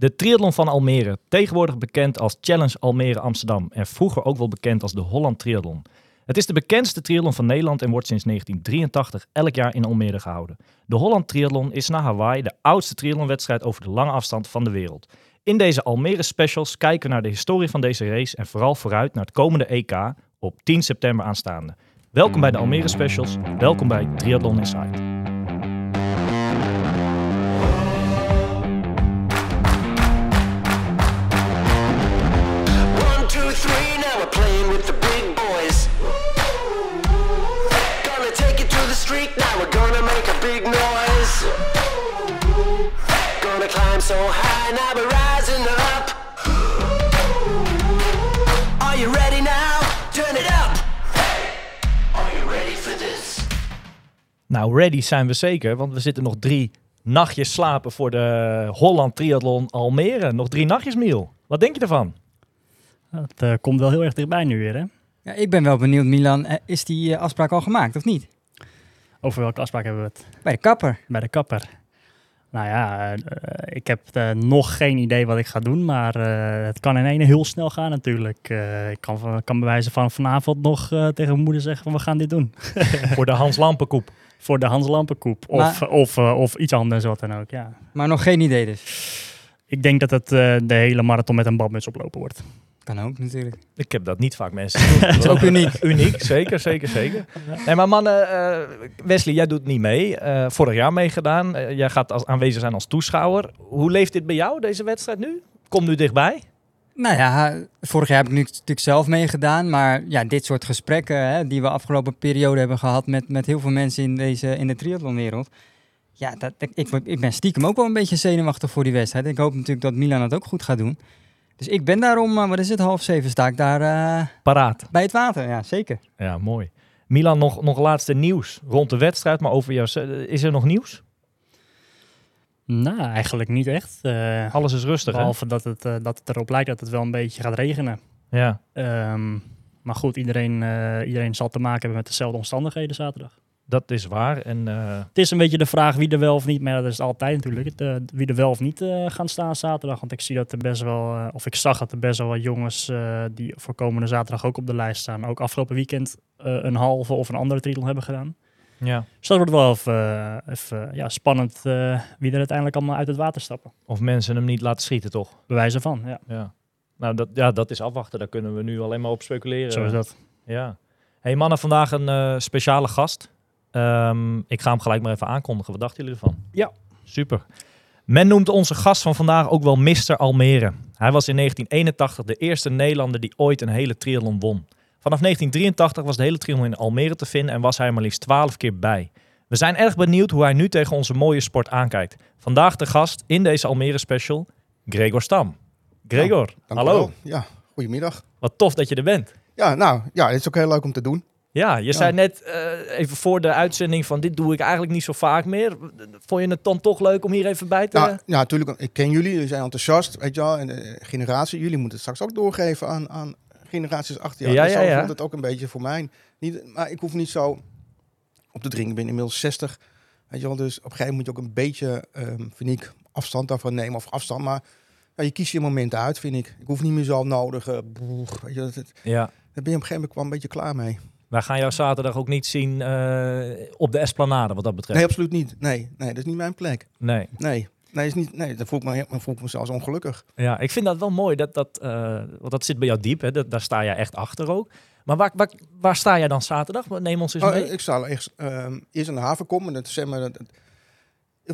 De triathlon van Almere, tegenwoordig bekend als Challenge Almere Amsterdam en vroeger ook wel bekend als de Holland Triathlon. Het is de bekendste triathlon van Nederland en wordt sinds 1983 elk jaar in Almere gehouden. De Holland Triathlon is na Hawaii de oudste triathlonwedstrijd over de lange afstand van de wereld. In deze Almere specials kijken we naar de historie van deze race en vooral vooruit naar het komende EK op 10 september aanstaande. Welkom bij de Almere specials, welkom bij Triathlon Inside. Street, now we're gonna make a big noise. Gonna climb so high, now we're rising up. Are you ready now? Turn it up. Are you ready for this? Nou, ready zijn we zeker, want we zitten nog drie nachtjes slapen voor de Holland Triathlon Almere. Nog drie nachtjes, Miel. Wat denk je ervan? Het eh, komt wel heel erg dichtbij nu weer, hè? Ja, ik ben wel benieuwd, Milan. Eh, Is die eh, afspraak al gemaakt of niet? Over welke afspraak hebben we het? Bij de kapper. Bij de kapper. Nou ja, eh, ik heb eh, nog geen idee wat ik ga doen, maar eh, het kan in ene heel snel gaan natuurlijk. Eh, ik kan, van- kan bij wijze van vanavond nog eh, tegen mijn moeder zeggen van we gaan dit doen. voor de Hans Lampenkoep. Voor de Hans Lampenkoep of, Maar- of, of iets anders wat dan ook, ja. Maar nog geen idee dus. Ik denk dat het eh, de hele marathon met een badmuts oplopen wordt. Kan ook natuurlijk. Ik heb dat niet vaak mensen. Dat is ook uniek. Uniek, zeker, zeker, zeker. Nee, maar mannen, eh, Wesley, jij doet niet mee. Eh, vorig jaar meegedaan. Eh, jij gaat als, aanwezig zijn als toeschouwer. Hoe leeft dit bij jou, deze wedstrijd nu? Kom nu dichtbij. Nou ja, vorig jaar heb ik nu natuurlijk zelf meegedaan. Maar ja, dit soort gesprekken hè, die we afgelopen periode hebben gehad met, met heel veel mensen in, deze, in de triathlonwereld. Ja, dat, ik, ik ben stiekem ook wel een beetje zenuwachtig voor die wedstrijd. Ik hoop natuurlijk dat Milan het ook goed gaat doen. Dus ik ben daarom, eh, wat is het, half zeven sta ik daar eh, Paraat. bij het water. Ja, zeker. Ja, mooi. Milan, nog, nog laatste nieuws rond de wedstrijd, maar over jou. Is er nog nieuws? Nou, eigenlijk niet echt. Eh, Alles is rustig, hè? behalve dat het, eh, dat het erop lijkt dat het wel een beetje gaat regenen. Ja. Ehm, maar goed, iedereen, eh, iedereen zal te maken hebben met dezelfde omstandigheden zaterdag. Dat is waar. En eh, Het is een beetje de vraag wie er wel of niet, maar dat is altijd natuurlijk, het, eh, wie er wel of niet eh, gaan staan zaterdag. Want ik zie dat er best wel, of ik zag dat er best wel wat jongens die voor komende zaterdag ook op de lijst staan, ook afgelopen weekend een halve of een andere titel hebben gedaan. ja. Dus dat wordt wel even, even ja, spannend wie er uiteindelijk allemaal uit het water stappen. Of mensen hem niet laten schieten, toch? Bewijzen van, ja. Ja. Nou, dat, ja, dat is afwachten. Daar kunnen we nu alleen maar op speculeren. Zo is dat. Ja. Hey mannen, vandaag een speciale gast. Ehm, ik ga hem gelijk maar even aankondigen. Wat dachten jullie ervan? Ja. Super. Men noemt onze gast van vandaag ook wel Mr. Almere. Hij was in 1981 de eerste Nederlander die ooit een hele triathlon won. Vanaf 1983 was de hele triathlon in Almere te vinden en was hij er maar liefst 12 keer bij. We zijn erg benieuwd hoe hij nu tegen onze mooie sport aankijkt. Vandaag de gast in deze Almere special, Gregor Stam. Gregor, hallo. Ja, goedemiddag. Wat tof dat je er bent. Ja, nou, ja, het is ook heel leuk om te doen. Ja, je zei net eh, even voor de uitzending van dit doe ik eigenlijk niet zo vaak meer. Vond je het dan toch leuk om hier even bij te... Ja, ja, natuurlijk. Ik ken jullie, jullie zijn enthousiast, weet je wel. En de generatie, jullie moeten het straks ook doorgeven aan, aan generaties achter je. Ja, Dus ja, voelt het ook een beetje voor mij. Niet, maar ik hoef niet zo op te dringen. Ik ben inmiddels 60. Weet je wel, dus op een gegeven moment moet je ook een beetje, ehm vind ik, afstand daarvan nemen. Of afstand, maar ja, je kiest je momenten uit, vind ik. Ik hoef niet meer zo nodig. eh, broer, weet je, dat, dat- ja. daar ben je op een gegeven moment wel een beetje klaar mee. Wij gaan jou zaterdag ook niet zien eh, op de Esplanade wat dat betreft. Nee, absoluut niet. Nee, nee, dat is niet mijn plek. Nee. Nee, nee, is niet, nee dan voel ik me, dan voel ik me zelfs ongelukkig. Ja, ik vind dat wel mooi. Dat, dat, eh, want dat zit bij jou diep. Hè? Dat, daar sta jij echt achter ook. Maar waar, waar, waar sta jij dan zaterdag? Neem ons eens Oh, mee. ik zou eerst, ehm, eerst aan de haven komen. Dat, zeg maar, dat, dat-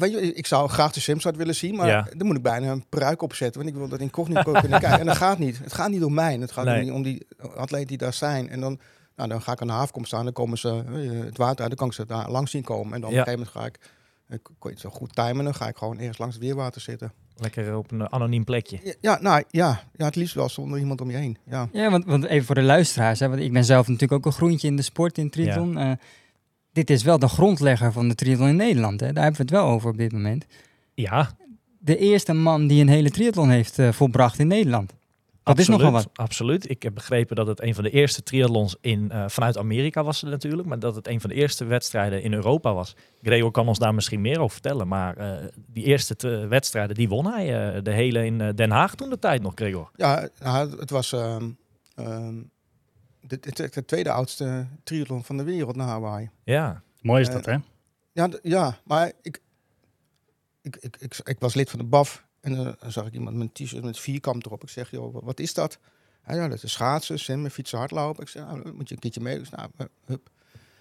weet je, ik zou graag de Simstad willen zien, maar Ja. dan moet ik bijna een pruik opzetten. Want ik wil dat incognito kunnen kijken. En dat gaat niet. Het gaat niet om mij. Het gaat Nee. niet om die atleten die daar zijn. En dan, nou, dan ga ik aan de haven komen staan. Dan komen ze eh, het water uit. Dan kan ik ze daar langs zien komen. En dan Ja. op een gegeven moment ga ik... Ik kon je het zo goed timen, dan ga ik gewoon eerst langs het weerwater zitten. Lekker op een eh, anoniem plekje. Ja, Ja, nou ja, ja, het liefst wel zonder iemand om je heen. Ja. Ja, want, want even voor de luisteraars. Hè, want ik ben zelf natuurlijk ook een groentje in de sport, in triathlon. Eh, dit is wel de grondlegger van de triathlon in Nederland. Hè. Daar hebben we het wel over op dit moment. Ja, De eerste man die een hele triathlon heeft eh, volbracht in Nederland. Dat is nogal Absoluut, Absoluut. Ik heb begrepen dat het een van de eerste triathlons in, eh, vanuit Amerika was natuurlijk, maar dat het een van de eerste wedstrijden in Europa was. Gregor kan ons daar misschien meer over vertellen, maar eh, die eerste te- wedstrijden, die won hij. eh, de hele in eh, Den Haag toen de tijd nog, Gregor. Ja, nou, het was ehm, ehm, de, de, de tweede oudste triathlon van de wereld na Hawaii. Ja, Mooi is Eh, dat, hè? Ja, ja maar ik, ik, ik, ik, ik was lid van de BAF en eh, dan zag ik iemand met een t-shirt met vierkant erop. Ik zeg, joh, wat, is dat? Hij ja, dat is schaatsen, zwemmen, fietsen, hardlopen. Ik zeg, nou, moet je een keertje mee. Nou, eh, hup.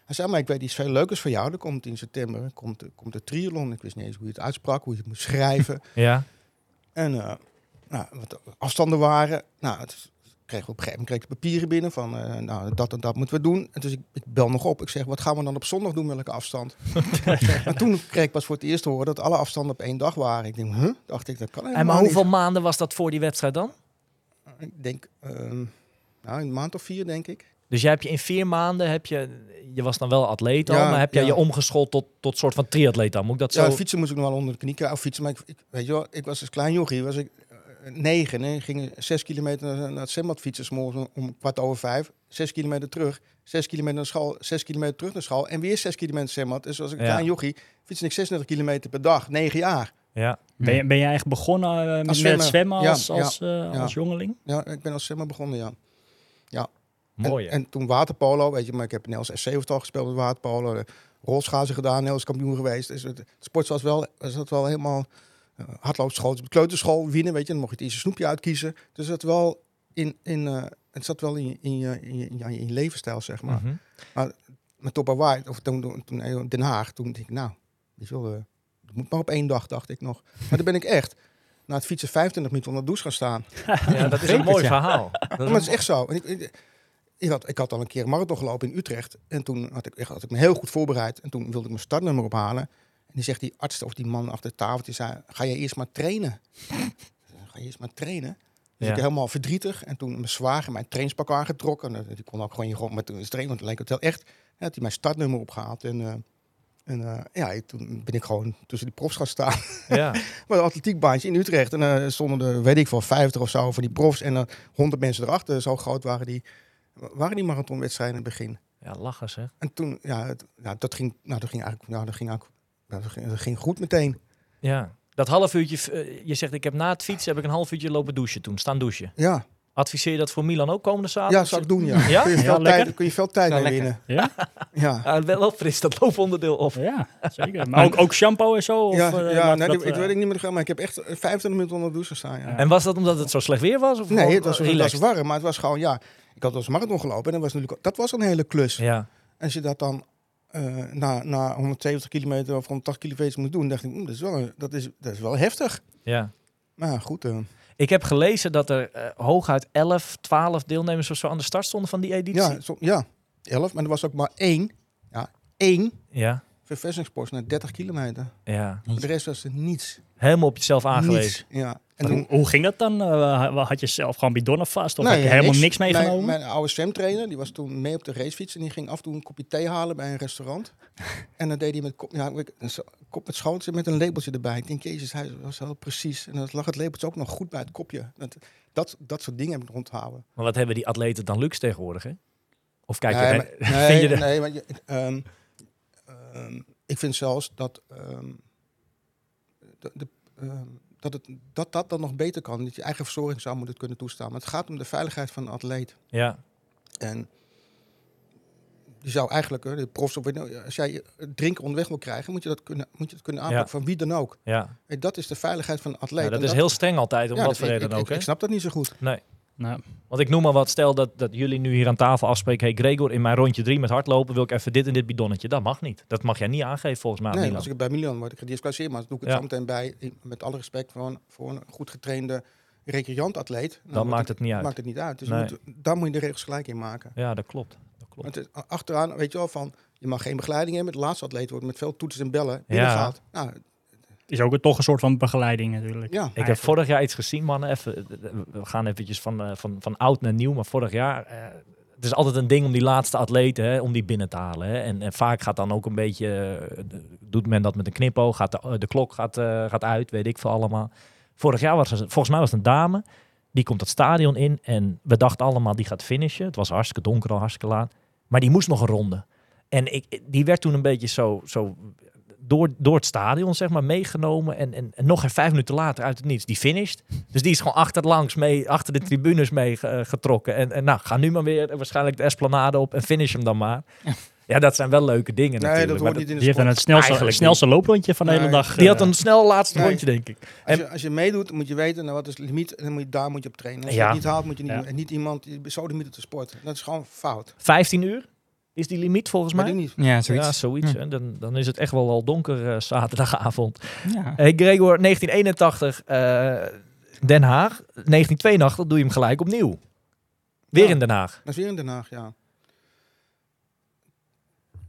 Hij zei, maar ik weet iets veel leukers voor jou. Er komt in september komt, komt de triathlon. Ik wist niet eens hoe je het uitsprak, hoe je het moest schrijven. ja, En eh, nou, wat de afstanden waren. Nou, het kreeg op een gegeven moment kreeg papieren binnen van eh, nou, dat en dat moeten we doen. En dus ik, ik bel nog op. Ik zeg, wat gaan we dan op zondag doen, welke afstand? maar toen kreeg ik pas voor het eerst te horen dat alle afstanden op één dag waren. Ik denk, huh? Dacht ik, dat kan helemaal en maar hoeveel niet. maanden was dat voor die wedstrijd dan? Ik denk, ehm, nou, een maand of vier, denk ik. Dus jij hebt je in vier maanden, heb je, je was dan wel atleet al, Ja, maar heb jij ja. je omgeschoold tot, tot soort van triatleet dan? Moet ik dat Ja, zo? fietsen moest ik nog wel onder de knie krijgen. Of fietsen, maar ik, ik- weet je wel, ik was als klein jochie, was ik negen. En ik ging zes kilometer naar, naar het zwembad fietsen, 's morgens om, om kwart over vijf. Zes kilometer terug, zes kilometer naar school, zes kilometer terug naar school. En weer zes kilometer zwembad. Dus als ik Ja. klein jochie fietste ik 36 kilometer per dag, negen jaar. Ja, Ben je, ben jij echt begonnen eh, met, met zwemmen. Ja, als, ja, als, eh, ja. als jongeling? Ja, ik ben als zwemmer begonnen, ja. mooi En, toen waterpolo, weet je, maar ik heb Nels S7 al gespeeld met waterpolo. Rolschaatsen gedaan, Nels kampioen geweest. Dus het, het sport was wel, was dat wel helemaal hardloopschool. Op kleuterschool winnen, weet je. Dan mocht je het eerste snoepje uitkiezen. Dus het wel in, in eh, het zat wel in, in, je, in, je, in je- in je levensstijl, zeg maar. Mhm. Met Top Hawaii, of toen, toen, in Den Haag, toen denk ik, nou, weet je wel, eh, het moet maar op één dag, dacht ik nog. Maar dan ben ik echt na het fietsen 25 minuten onder de douche gaan staan. Ja, dat is een mooi verhaal. Dat is Maar het is echt zo. En ik, ik, ik had, ik had al een keer een marathon gelopen in Utrecht. En toen had ik, echt- had ik me heel goed voorbereid. En toen wilde ik mijn startnummer ophalen. En die zegt die arts of die man achter het tafeltje, zei, ga je eerst maar trainen. ga je eerst maar trainen. Dus Ja. ik helemaal verdrietig. En toen mijn zwager mijn trainspak aangetrokken. En, eh, die kon ook gewoon je grond met een trainen, want het leek het heel echt. En had hij mijn startnummer opgehaald. En, eh, en eh, ja, toen ben ik gewoon tussen die profs gaan staan. ja. Maar een atletiekbaantje in Utrecht. En eh stonden er, weet ik veel, 50 of zo van die profs. En dan 100 mensen erachter. Zo groot waren die, waren die marathonwedstrijden in het begin. ja, lachen zeg. En toen, ja, het- ja dat, ging, nou, dat ging eigenlijk, nou, dat ging eigenlijk, nou, dat ging, dat ging goed meteen. Ja. Dat half uurtje, eh, je zegt ik heb na het fietsen heb ik een half uurtje lopen douchen toen, staan douchen. Ja, Adviseer je dat voor Milan ook komende zaterdag? ja zou ik doen, ja. Ja? Kun je veel Ja, lekker. tijd, kun je veel tijd Ja, mee lekker. winnen. Ja, Ja. Ja, wel fris, dat looponderdeel op. ja zeker. Maar ook, ook shampoo en zo? Of, Ja, eh, ja nee, we ik, dat, ik eh, weet ik niet meer, maar ik heb echt 25 minuten onder de douche. Ja. En was dat omdat het zo slecht weer was? Of Nee, het was, eh, het was warm, maar het was gewoon, ja. Ik had als marathon gelopen en dat was natuurlijk, dat was een hele klus. Ja, En als je dat dan eh, na, na 170 kilometer of 180 kilometer moet doen, dacht ik, "Oeh, dat, is wel, een- dat, is, dat is wel heftig. ja. Maar goed. eh, Ik heb gelezen dat er eh, hooguit 11, 12 deelnemers of zo aan de start stonden van die editie. ja, zo, ja, 11. Maar er was ook maar één, ja, één ja, verversingspost naar 30 kilometer. ja. De rest was er niets. Helemaal op jezelf aangewezen. Niets. Ja. En hoe, hoe ging dat dan? Eh, had je zelf gewoon bidonnen vast? Of had je helemaal niks, meegenomen? Mijn, mijn oude zwemtrainer, die was toen mee op de racefiets en die ging af en toe een kopje thee halen bij een restaurant. en dan deed hij met kop, ja, kop met schootje met een labeltje erbij. Ik denk, jezus, hij was wel precies. En dan lag het labeltje ook nog goed bij het kopje. Dat, dat, dat soort dingen heb ik onthouden. Maar wat hebben die atleten dan luxe tegenwoordig, hè? Of kijk je... nee, maar, nee, vind je de... nee, maar je- ehm, ehm, ik vind zelfs dat, ehm, de, de, dat, het, dat dat dan nog beter kan. Dat je eigen verzorging zou moeten kunnen toestaan. Maar het gaat om de veiligheid van de atleet. Ja, En je zou eigenlijk, de profs, als jij drinken onderweg wil krijgen, moet je dat kunnen, moet je dat kunnen aanpakken Ja. van wie dan ook. ja. En dat is de veiligheid van de atleet. ja dat En is heel streng altijd, om ja, wat voor reden ook, ik, ik snap dat niet zo goed. Nee. Nou, Want ik noem maar wat, stel dat, dat jullie nu hier aan tafel afspreken... hey Gregor, in mijn rondje drie met hardlopen wil ik even dit en dit bidonnetje. Dat mag niet. Dat mag jij niet aangeven volgens mij aan nee, Milan. als ik bij Milan word ik gediscussieerd, maar dat doe ik het Ja. zo meteen bij, met alle respect, voor een, voor een goed getrainde recreant-atleet. Nou, Dan wordt maakt het niet uit. Maakt het niet uit. Dus Nee. moet, daar moet je de regels gelijk in maken. Ja, dat klopt. Dat klopt. Want het is achteraan, weet je wel, van je mag geen begeleiding hebben. De laatste atleet wordt met veel toetsen en bellen binnengehaald. Nou, is ook toch een soort van begeleiding natuurlijk. ja. Ik heb vorig jaar iets gezien, mannen. Even, we gaan eventjes van, eh, van, van oud naar nieuw. Maar vorig jaar, eh, het is altijd een ding om die laatste atleten, hè, om die binnen te halen. Hè. En, en vaak gaat dan ook een beetje, eh, doet men dat met een knipoog. Gaat de, de klok gaat, eh, gaat uit, weet ik veel allemaal. Vorig jaar was er, volgens mij was het een dame. Die komt het stadion in en we dachten allemaal die gaat finishen. Het was hartstikke donker al, hartstikke laat. Maar die moest nog een ronde. En ik, die werd toen een beetje zo, zo door, door het stadion zeg maar, meegenomen. En, en, en nog geen vijf minuten later uit het niets, die finished. Dus die is gewoon achterlangs mee, achter de tribunes mee eh, getrokken. En, en nou, ga nu maar weer waarschijnlijk de Esplanade op en finish hem dan maar. Ja, dat zijn wel leuke dingen Nee, natuurlijk. dat niet in de Die heeft dan sport. het snelste, Eigenlijk snelste looprondje van de Nee. hele dag. Die had eh, een snel laatste Nee. rondje, denk ik. Als je, als je meedoet, moet je weten, nou, wat is de limiet, en dan moet je, daar moet je op trainen. Als je Ja. het niet haalt, moet je niet Ja. doen. En niet iemand, die zo de limiet te sport. Dat is gewoon fout. 15 uur is die limiet volgens Maar mij. niet. Ja, zoiets. Ja, zoiets. Hm. hè. Dan, dan is het echt wel al donker eh, zaterdagavond. Ja. Hey Gregor, 1981 eh, Den Haag. 1982 doe je hem gelijk opnieuw. Weer Ja. in Den Haag. Dat is weer in Den Haag, ja.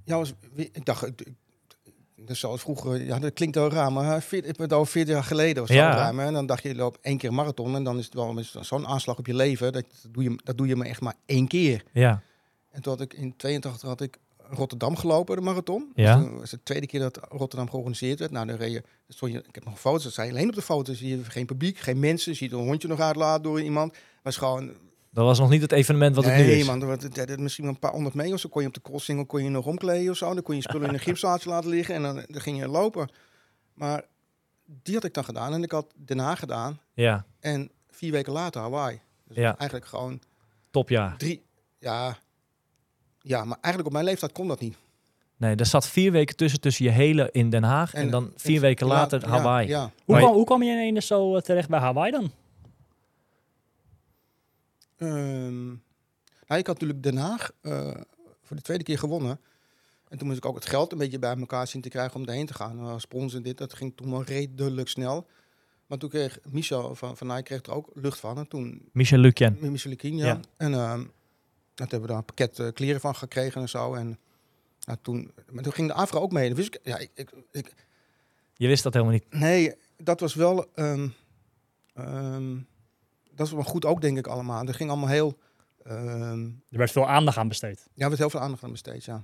Ja, was, ik dacht, ik- ik- dat zoals vroeger, ja, dat klinkt heel raar, maar ik ben het over 40 jaar geleden of zo Ja. ruim. hè. En dan dacht je, je loopt één keer marathon en dan is het wel zo'n aanslag op je leven. Dat, dat, doe je, dat doe je maar echt maar één keer. Ja. En toen had ik in 82 had ik Rotterdam gelopen, de marathon. Ja. Dus toen was de tweede keer dat Rotterdam georganiseerd werd. Nou, dan reed je, dan stond je, ik heb nog foto's, dat zijn alleen op de foto's. Zie je geen publiek, geen mensen. Zie je een hondje nog uitlaten door iemand. was gewoon, Dat was nog niet het evenement wat het nu nee is. man, was- er- er- misschien wel een paar honderd mee of zo. Kon je op de crossing kon je nog omkleden of zo. Dan kon je spullen in een gipszaadje laten liggen en dan, dan ging je lopen. Maar die had ik dan gedaan en ik had Haag gedaan. Ja, En vier weken later Hawaii. Dus Ja. eigenlijk gewoon topjaar. drie, ja... Ja, maar eigenlijk op mijn leeftijd kon dat niet. Nee, er zat vier weken tussen tussen je hele in Den Haag en, En- dan en vier weken la- later ja, Hawaii. Ja, hoe, kwam, hoe kwam je ineens zo eh, terecht bij Hawaii dan? Ehm, nou, ik had natuurlijk Den Haag eh, voor de tweede keer gewonnen. En toen moest ik ook het geld een beetje bij elkaar zien te krijgen om erheen te gaan. Uh, sponsor dit, dat ging toen wel redelijk snel. Maar toen kreeg Michel van, van Nike kreeg er ook lucht van. En toen, Michel Lucien. Michel Lukien, ja. Ja. En ehm dat hebben we daar een pakket eh, kleren van gekregen en zo. En nou, toen, maar toen ging de Afro ook mee. Dan wist ik, ja, ik, ik, ik- Je wist dat helemaal niet. nee, dat was wel... ehm, ehm, dat was wel goed ook, denk ik, allemaal. Dat ging allemaal heel... ehm, Er werd veel aandacht aan besteed. Ja, er werd heel veel aandacht aan besteed, ja.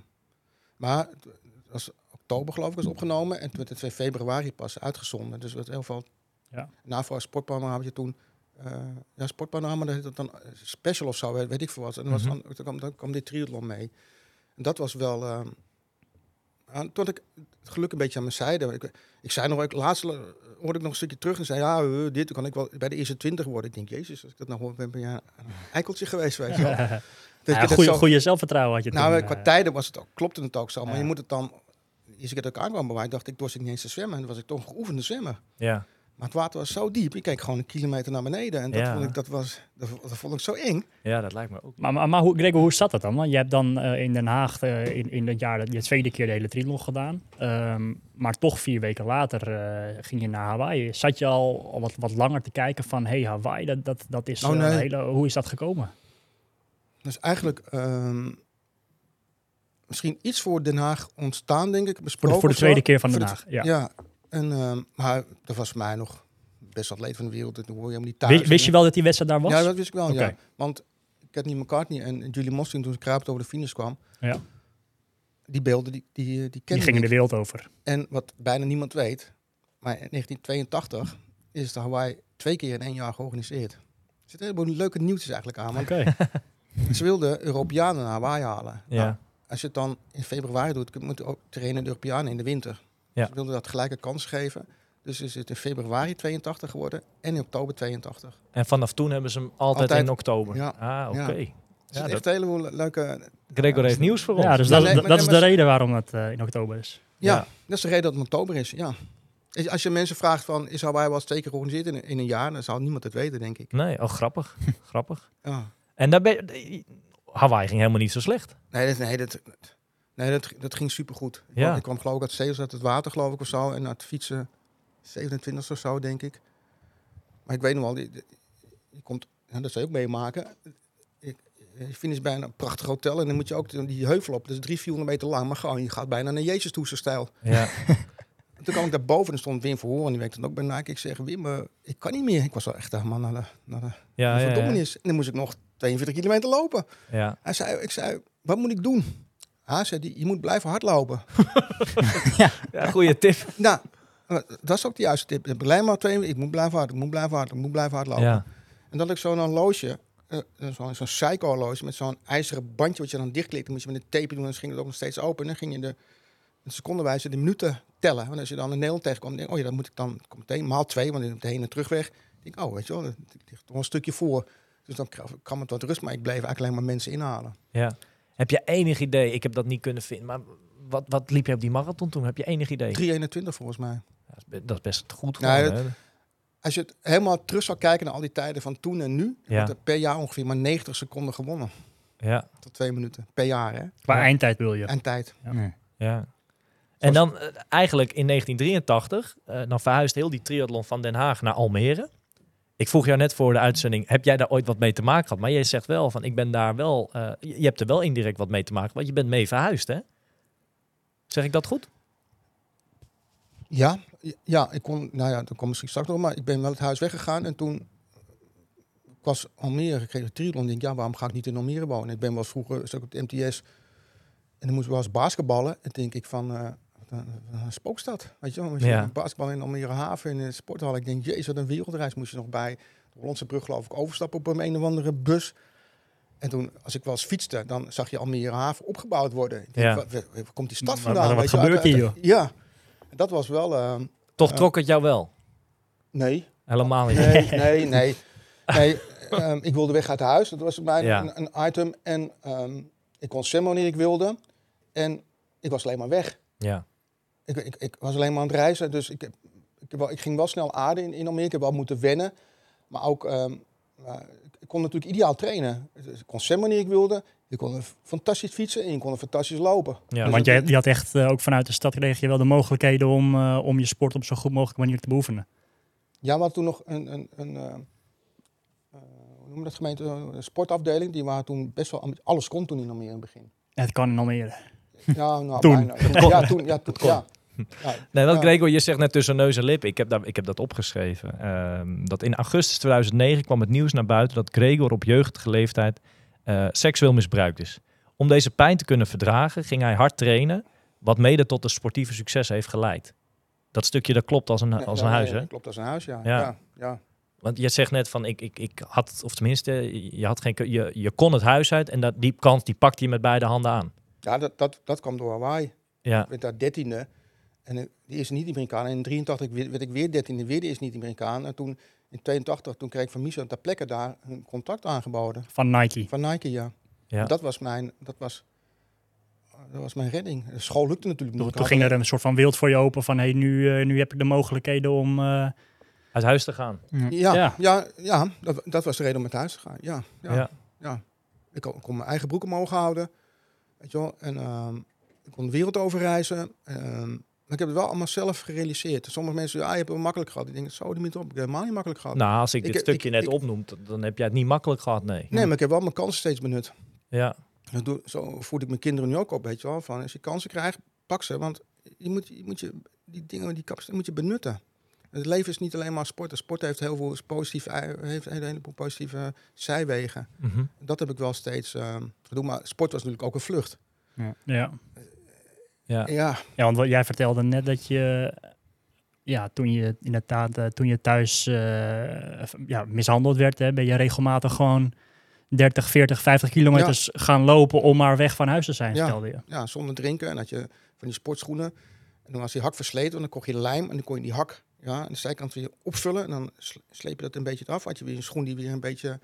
Maar het was oktober geloof ik was opgenomen en toen werd het in februari pas uitgezonden. Dus er werd heel veel... Ja. NAVO sportpanorama had je toen... eh ja, sportpanorama, dat heet het dan eh, special of zo, weet, ik veel wat. En dan, Mhm. dan, kwam, dan kwam dit triathlon mee. En dat was wel... aan, toen ik het geluk een beetje aan mijn zijde. Ik, ik zei nog, ik, laatst hoorde ik nog een stukje terug en zei, ja, eh, dit kan ik wel bij de eerste twintig worden. Ik denk, jezus, als ik dat nou hoor, ben ik een eikeltje geweest, weet je wel. Dat ik Ja, het goede, zo- goede zelfvertrouwen had je nou, toen. qua tijden was het ook, klopte het ook zo. Maar je moet het dan... De eerste keer dat ik aankwam bij mij, dacht ik, dorst ik niet eens te zwemmen. En dan was ik toch een geoefende zwemmer. Ja. Maar het water was zo diep. Ik keek gewoon een kilometer naar beneden. En dat, Ja. vond, ik, dat, was, dat, dat vond ik zo eng. ja, dat lijkt me ook. Maar, maar, maar hoe, Gregor, hoe zat dat dan? Want je hebt dan eh, in Den Haag eh, in, in dat jaar je tweede keer de hele triathlon gedaan. Ehm, maar toch vier weken later eh, ging je naar Hawaii. Zat je al, al wat, wat langer te kijken van, hey, Hawaii, dat, dat, dat is Oh, nee. een hele... Hoe is dat gekomen? Dus eigenlijk ehm, misschien iets voor Den Haag ontstaan, denk ik. Voor de, besproken voor de tweede keer van Den de- Haag. Ja. Ja. En, ehm, maar dat was voor mij nog best wat leed van de wereld. Toen hoor je helemaal niet thuis. Wist, wist je wel dat die wedstrijd daar was? Ja, dat wist ik wel, Oké. ja. Want Kenny McCartney en Julie Mostyn, toen ze kruipend over de finish kwam, Ja. die beelden, die, die, die, die kennen gingen de wereld over. En wat bijna niemand weet, maar in 1982 is de Hawaii twee keer in één jaar georganiseerd. Er een heleboel leuke nieuwtjes eigenlijk aan. Want Oké. ze wilden Europeanen naar Hawaii halen. Ja. Nou, als je het dan in februari doet, moeten ook trainen de Europeanen in de winter. Ja. Ze wilden dat gelijke kans geven. Dus is het in februari 82 geworden en in oktober 82. En vanaf toen hebben ze hem altijd, Altijd. in oktober. Ja. Ah, oké. Ja. Er Ja, zitten dat, echt een heleboel leuke... Gregor heeft nieuws voor ons. Ja, dus Ja, dat, nee, dat, is de reden waarom het eh, in oktober is. Ja, Ja. dat is de reden dat het in oktober is, ja. Als je mensen vraagt van, is Hawaii wel twee keer georganiseerd in, in een jaar? Dan zou niemand het weten, denk ik. Nee, oh grappig. grappig. Ja. En daar ben je- Hawaii ging helemaal niet zo slecht. Nee, dat, nee, dat, nee, dat, dat ging supergoed. Ik, Ja. ik kwam geloof ik uit Zeeuws uit het water, geloof ik, of zo. En uit het fietsen 27 of zo, denk ik. Maar ik weet nog wel, je komt, ja, dat zou je ook meemaken. Ik, je finish bij een prachtig hotel en dan moet je ook die- heuvel op. Dat is drie, 400 meter lang, maar gewoon, je gaat bijna naar Jezus toe, stijl. Ja. En toen kwam ik daar boven en stond Wim Verhoorn, die werkte dan ook bij Nike. Ik zeg, Wim, eh, ik kan niet meer. Ik was wel echt helemaal naar de, naar de Ja, ja, verdommenis. En dan moest ik nog 42 kilometer lopen. ja. Hij zei, ik zei, wat moet ik doen? Hij zei, die, je moet blijven hardlopen. ja goede tip. nou, eh, dat is ook de juiste tip. Ik, alleen maar twee, ik moet blijven hard, ik moet blijven hard, ik moet blijven hardlopen. Ja. En dat ik zo'n horloge, eh, zo'n zo'n psycho-horloge met zo'n ijzeren bandje wat je dan dichtklikt. Dan moest je met een tape doen en dan ging het ook nog steeds open. En dan ging je de, de secondenwijze de minuten tellen. Want als je dan een Nederland tegenkwam, dan denk ik, oh ja, dan moet ik dan kom meteen maal twee, want ik de heen en terugweg. Ik denk, oh, weet je wel, dat ligt toch een stukje voor. Dus dan kwam- kwam het wat rust, maar ik bleef eigenlijk alleen maar mensen inhalen. Ja. Heb je enig idee? Ik heb dat niet kunnen vinden. Maar wat, wat liep je op die marathon toen? Heb je enig idee? 3,21 volgens mij. Dat is be- Dat is best goed. Nee, gewoon, dat- hè? Als je het helemaal terug zou kijken naar al die tijden van toen en nu, Ja. wordt er per jaar ongeveer maar 90 seconden gewonnen. Ja, Tot twee minuten per jaar, hè? Qua Ja. eindtijd wil je. En tijd. Nee. ja. En dan eh, eigenlijk in 1983, eh, dan verhuist heel die triathlon van Den Haag naar Almere. Ik vroeg jou net voor de uitzending, heb jij daar ooit wat mee te maken gehad? Maar jij zegt wel van, ik ben daar wel, eh, je hebt er wel indirect wat mee te maken, want je bent mee verhuisd, hè? Zeg ik dat goed? Ja, ja, ik kon, nou ja, dat komt misschien straks nog, maar ik ben wel het huis weggegaan en toen was Almere, ik kreeg triathlon. Ik denk, ja, waarom ga ik niet in Almere wonen? Ik ben wel vroeger, ik op de MTS en dan moest ik wel eens basketballen. En denk ik van, eh, een, wat een spookstad, weet je wel? Je Ja. basketbal in Almere Haven, in de sporthal. Ik denk, jezus, wat een wereldreis moest je nog bij de Hollandse brug geloof ik overstappen op een, een of andere bus. En toen, als ik wel eens fietste, dan zag je Almere Haven opgebouwd worden. Ik denk, Ja. waar, waar- waar komt die stad vandaan? wat weet je? gebeurt Uit- uit- hier, uit- Ja, En dat was wel... eh, Toch Ja. trok het jou wel? nee, Helemaal niet. Nee, nee, nee. nee ehm, ik wilde weg uit huis. Dat was mijn Ja. een, een item. En ehm, ik kon zwemmen wanneer ik wilde. En ik was alleen maar weg. Ja, Ik, ik, ik was alleen maar aan het reizen. Dus ik, ik, wel, ik ging wel snel aarden in, in Almere. Ik heb wel moeten wennen. Maar ook, maar ik- ik kon natuurlijk ideaal trainen. Dus ik kon zwemmen wanneer ik wilde. Je kon fantastisch fietsen en je kon fantastisch lopen. ja. Dus Want je had echt eh, ook vanuit de stad kreeg je wel de mogelijkheden om, eh, om je sport op zo goed mogelijke manier te beoefenen. Ja, we hadden toen nog een, een, een eh, hoe noem je dat gemeente, een sportafdeling. Die waren toen best wel, alles kon toen in Almere in het begin. Het kan in Almere. Ja, nou, Toen. bijna. Ja, toen. Ja, toen ja. Ja, Nee, Ja. Gregor, je zegt net tussen neus en lip. Ik heb, daar, ik heb dat opgeschreven. Ehm, dat in augustus 2009 kwam het nieuws naar buiten dat Gregor op jeugdige leeftijd eh, seksueel misbruikt is. Om deze pijn te kunnen verdragen ging hij hard trainen, wat mede tot de sportieve succes heeft geleid. Dat stukje dat klopt als een, als ja, een huis, hè? Klopt, als een huis, ja. Ja. ja. ja, Want je zegt net van, ik, ik, ik had, of tenminste, je, had geen, je, je kon het huis uit en dat, die kans die pakte je met beide handen aan. Ja, dat, dat, dat kwam door Hawaii. Ja, Ik werd daar dertiende. En eh, die eerste niet-Amerikaan. En in 83 werd ik weer dertiende, weer de eerste niet-Amerikaan. En toen in 82, toen kreeg ik van Michel ter plekke daar een contract aangeboden. Van Nike. Van Nike, ja. ja. Dat was mijn, dat was, dat was mijn redding. De school lukte natuurlijk niet. toen ging er een soort van wereld voor je open van hey, nu, eh, nu heb ik de mogelijkheden om... eh, uit huis te gaan. Ja, ja, Ja. dat, dat was de reden om met huis te gaan. Ja, ja, Ja. ja. Ik kon, kon mijn eigen broek omhoog houden. Weet je wel? En ehm, ik kon de wereld overreizen. Ehm, maar ik heb het wel allemaal zelf gerealiseerd. Sommige mensen zeggen, ah, je hebt het makkelijk gehad. Ik denk, zo, die moet op. Ik heb het helemaal niet makkelijk gehad. Nou, als ik Ik dit heb- stukje ik- net opnoem, dan heb jij het niet makkelijk gehad, nee. Nee, maar ik heb wel mijn kansen steeds benut. Ja, Dat doe, zo voed ik mijn kinderen nu ook op, weet je wel. Van, als je kansen krijgt, pak ze. Want je moet je, moet je die dingen, die capaciteit moet je benutten. Het leven is niet alleen maar sport. Sport heeft heel veel positieve, heeft een heleboel positieve zijwegen. mhm. Dat heb ik wel steeds ehm gedaan. Maar sport was natuurlijk ook een vlucht. ja. ja. Ja, ja, want wat jij vertelde net dat je... Ja, toen je inderdaad, eh, toen je thuis eh, ja, mishandeld werd, hè, ben je regelmatig gewoon 30, 40, 50 kilometers gaan lopen om maar weg van huis te zijn, Ja. stelde je. ja, zonder drinken. En had je van die sportschoenen. En dan was die hak versleten. En dan kocht je lijm. En dan kon je die hak ja, aan de zijkant weer opvullen. En dan sle- sleep je dat een beetje af. Had je weer een schoen die weer een beetje, een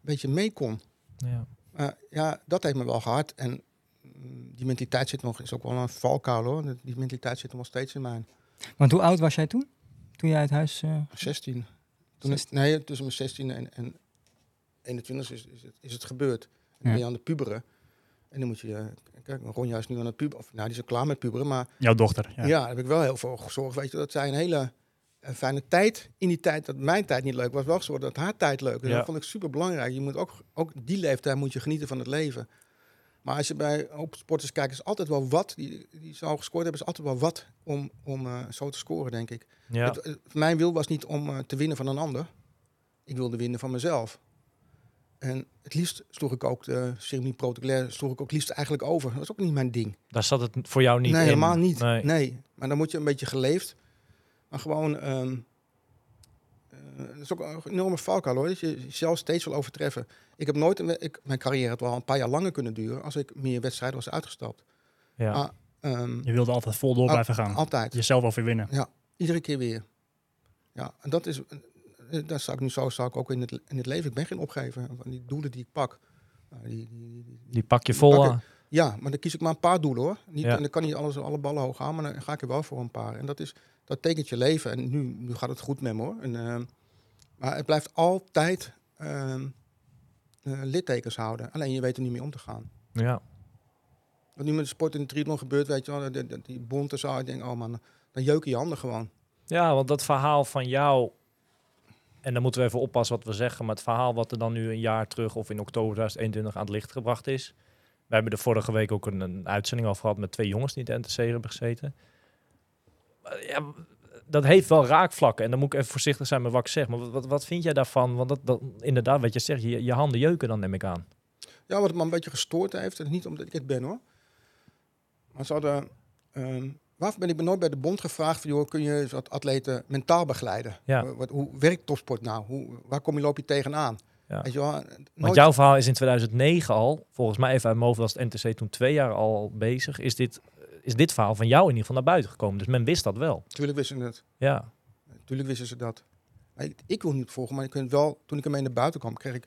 beetje mee kon. ja. Uh, ja, dat heeft me wel gehad. En mm, die mentaliteit zit nog, is ook wel een valkuil hoor. Die mentaliteit zit er nog steeds in mij. Want hoe oud was jij toen? Toen jij uit huis... eh, 16. Toen is, nee, tussen mijn 16 en, en 21 is, is, het, is het gebeurd. En dan Ja. ben je aan de puberen. En dan moet je, eh, kijk, Ronja is nu aan het puberen. Of nou, die is al klaar met puberen. Maar Jouw dochter. ja. Ja. daar heb ik wel heel veel gezorgd. Weet je, dat zij een hele eh, fijne tijd, in die tijd dat mijn tijd niet leuk was, wel gezorgd dat haar tijd leuk was. Ja. Dat vond ik super belangrijk. Je moet ook, ook die leeftijd moet je genieten van het leven. Maar als je bij ook sporters kijkt, is altijd wel wat. Die, die zo gescoord hebben, is altijd wel wat om, om eh, zo te scoren, denk ik. ja. Het, het- mijn wil was niet om eh, te winnen van een ander. Ik wilde winnen van mezelf. En het liefst sloeg ik ook de ceremonie protocolair, sloeg ik ook liefst eigenlijk over. Dat was ook niet mijn ding. Daar zat het voor jou niet nee, in. helemaal niet. Nee. Nee. Maar dan moet je een beetje geleefd. Maar gewoon, ehm, eh, dat is ook een enorme valkuil hoor. Dat je jezelf steeds wil overtreffen. Ik heb nooit, een ik, mijn carrière had wel een paar jaar langer kunnen duren als ik meer wedstrijden was uitgestapt. Ja. Maar, ehm, Je wilde altijd vol door blijven gaan. Altijd. Jezelf overwinnen. Iedere keer weer. Ja, en dat is, eh, daar sta ik nu zo, sta ik ook in het, in het leven. Ik ben geen opgever. Van die doelen die ik pak. nou, die, die, die, die- Die pak je vol Pak aan. ja, maar dan kies ik maar een paar doelen hoor. Niet, Ja. En dan kan niet alles, alle ballen hoog gaan, maar dan ga ik er wel voor een paar. En dat, is, dat tekent je leven. En nu, nu gaat het goed met me hoor. En, ehm, maar het blijft altijd ehm, eh, littekens houden. Alleen je weet er niet mee om te gaan. Ja. Wat nu met de sport in de triathlon gebeurt, weet je wel, die, die, bonten zo. Ik denk, oh man, dan jeuken je handen gewoon. ja, want dat verhaal van jou... En dan moeten we even oppassen wat we zeggen. Maar het verhaal wat er dan nu een jaar terug of in oktober 2021 aan het licht gebracht is. We hebben er vorige week ook een, een uitzending over gehad met twee jongens die in de NTC hebben gezeten. Ja, dat heeft wel raakvlakken. En dan moet ik even voorzichtig zijn met wat ik zeg. Maar wat, wat, wat vind jij daarvan? Want dat, dat, inderdaad, wat je zegt, je, je handen jeuken dan, neem ik aan. Ja, wat me een beetje gestoord heeft, en niet omdat ik het ben hoor. Maar ze hadden, ehm waarvoor ben ik nooit bij de bond gevraagd van, joh, kun je wat atleten mentaal begeleiden? Ja. Wat, hoe werkt topsport nou? Hoe, waar kom je, loop je tegenaan? Ja. Weet je wel, Want jouw verhaal is in 2009 al, volgens mij even uit mijn hoofd was het NTC toen twee jaar al bezig. Is dit, is dit verhaal van jou in ieder geval naar buiten gekomen? Dus men wist dat wel. Tuurlijk wisten ze het. Ja, Tuurlijk wisten ze dat. Maar ik, ik wil niet volgen, maar ik vind wel, toen ik ermee naar buiten kwam, kreeg ik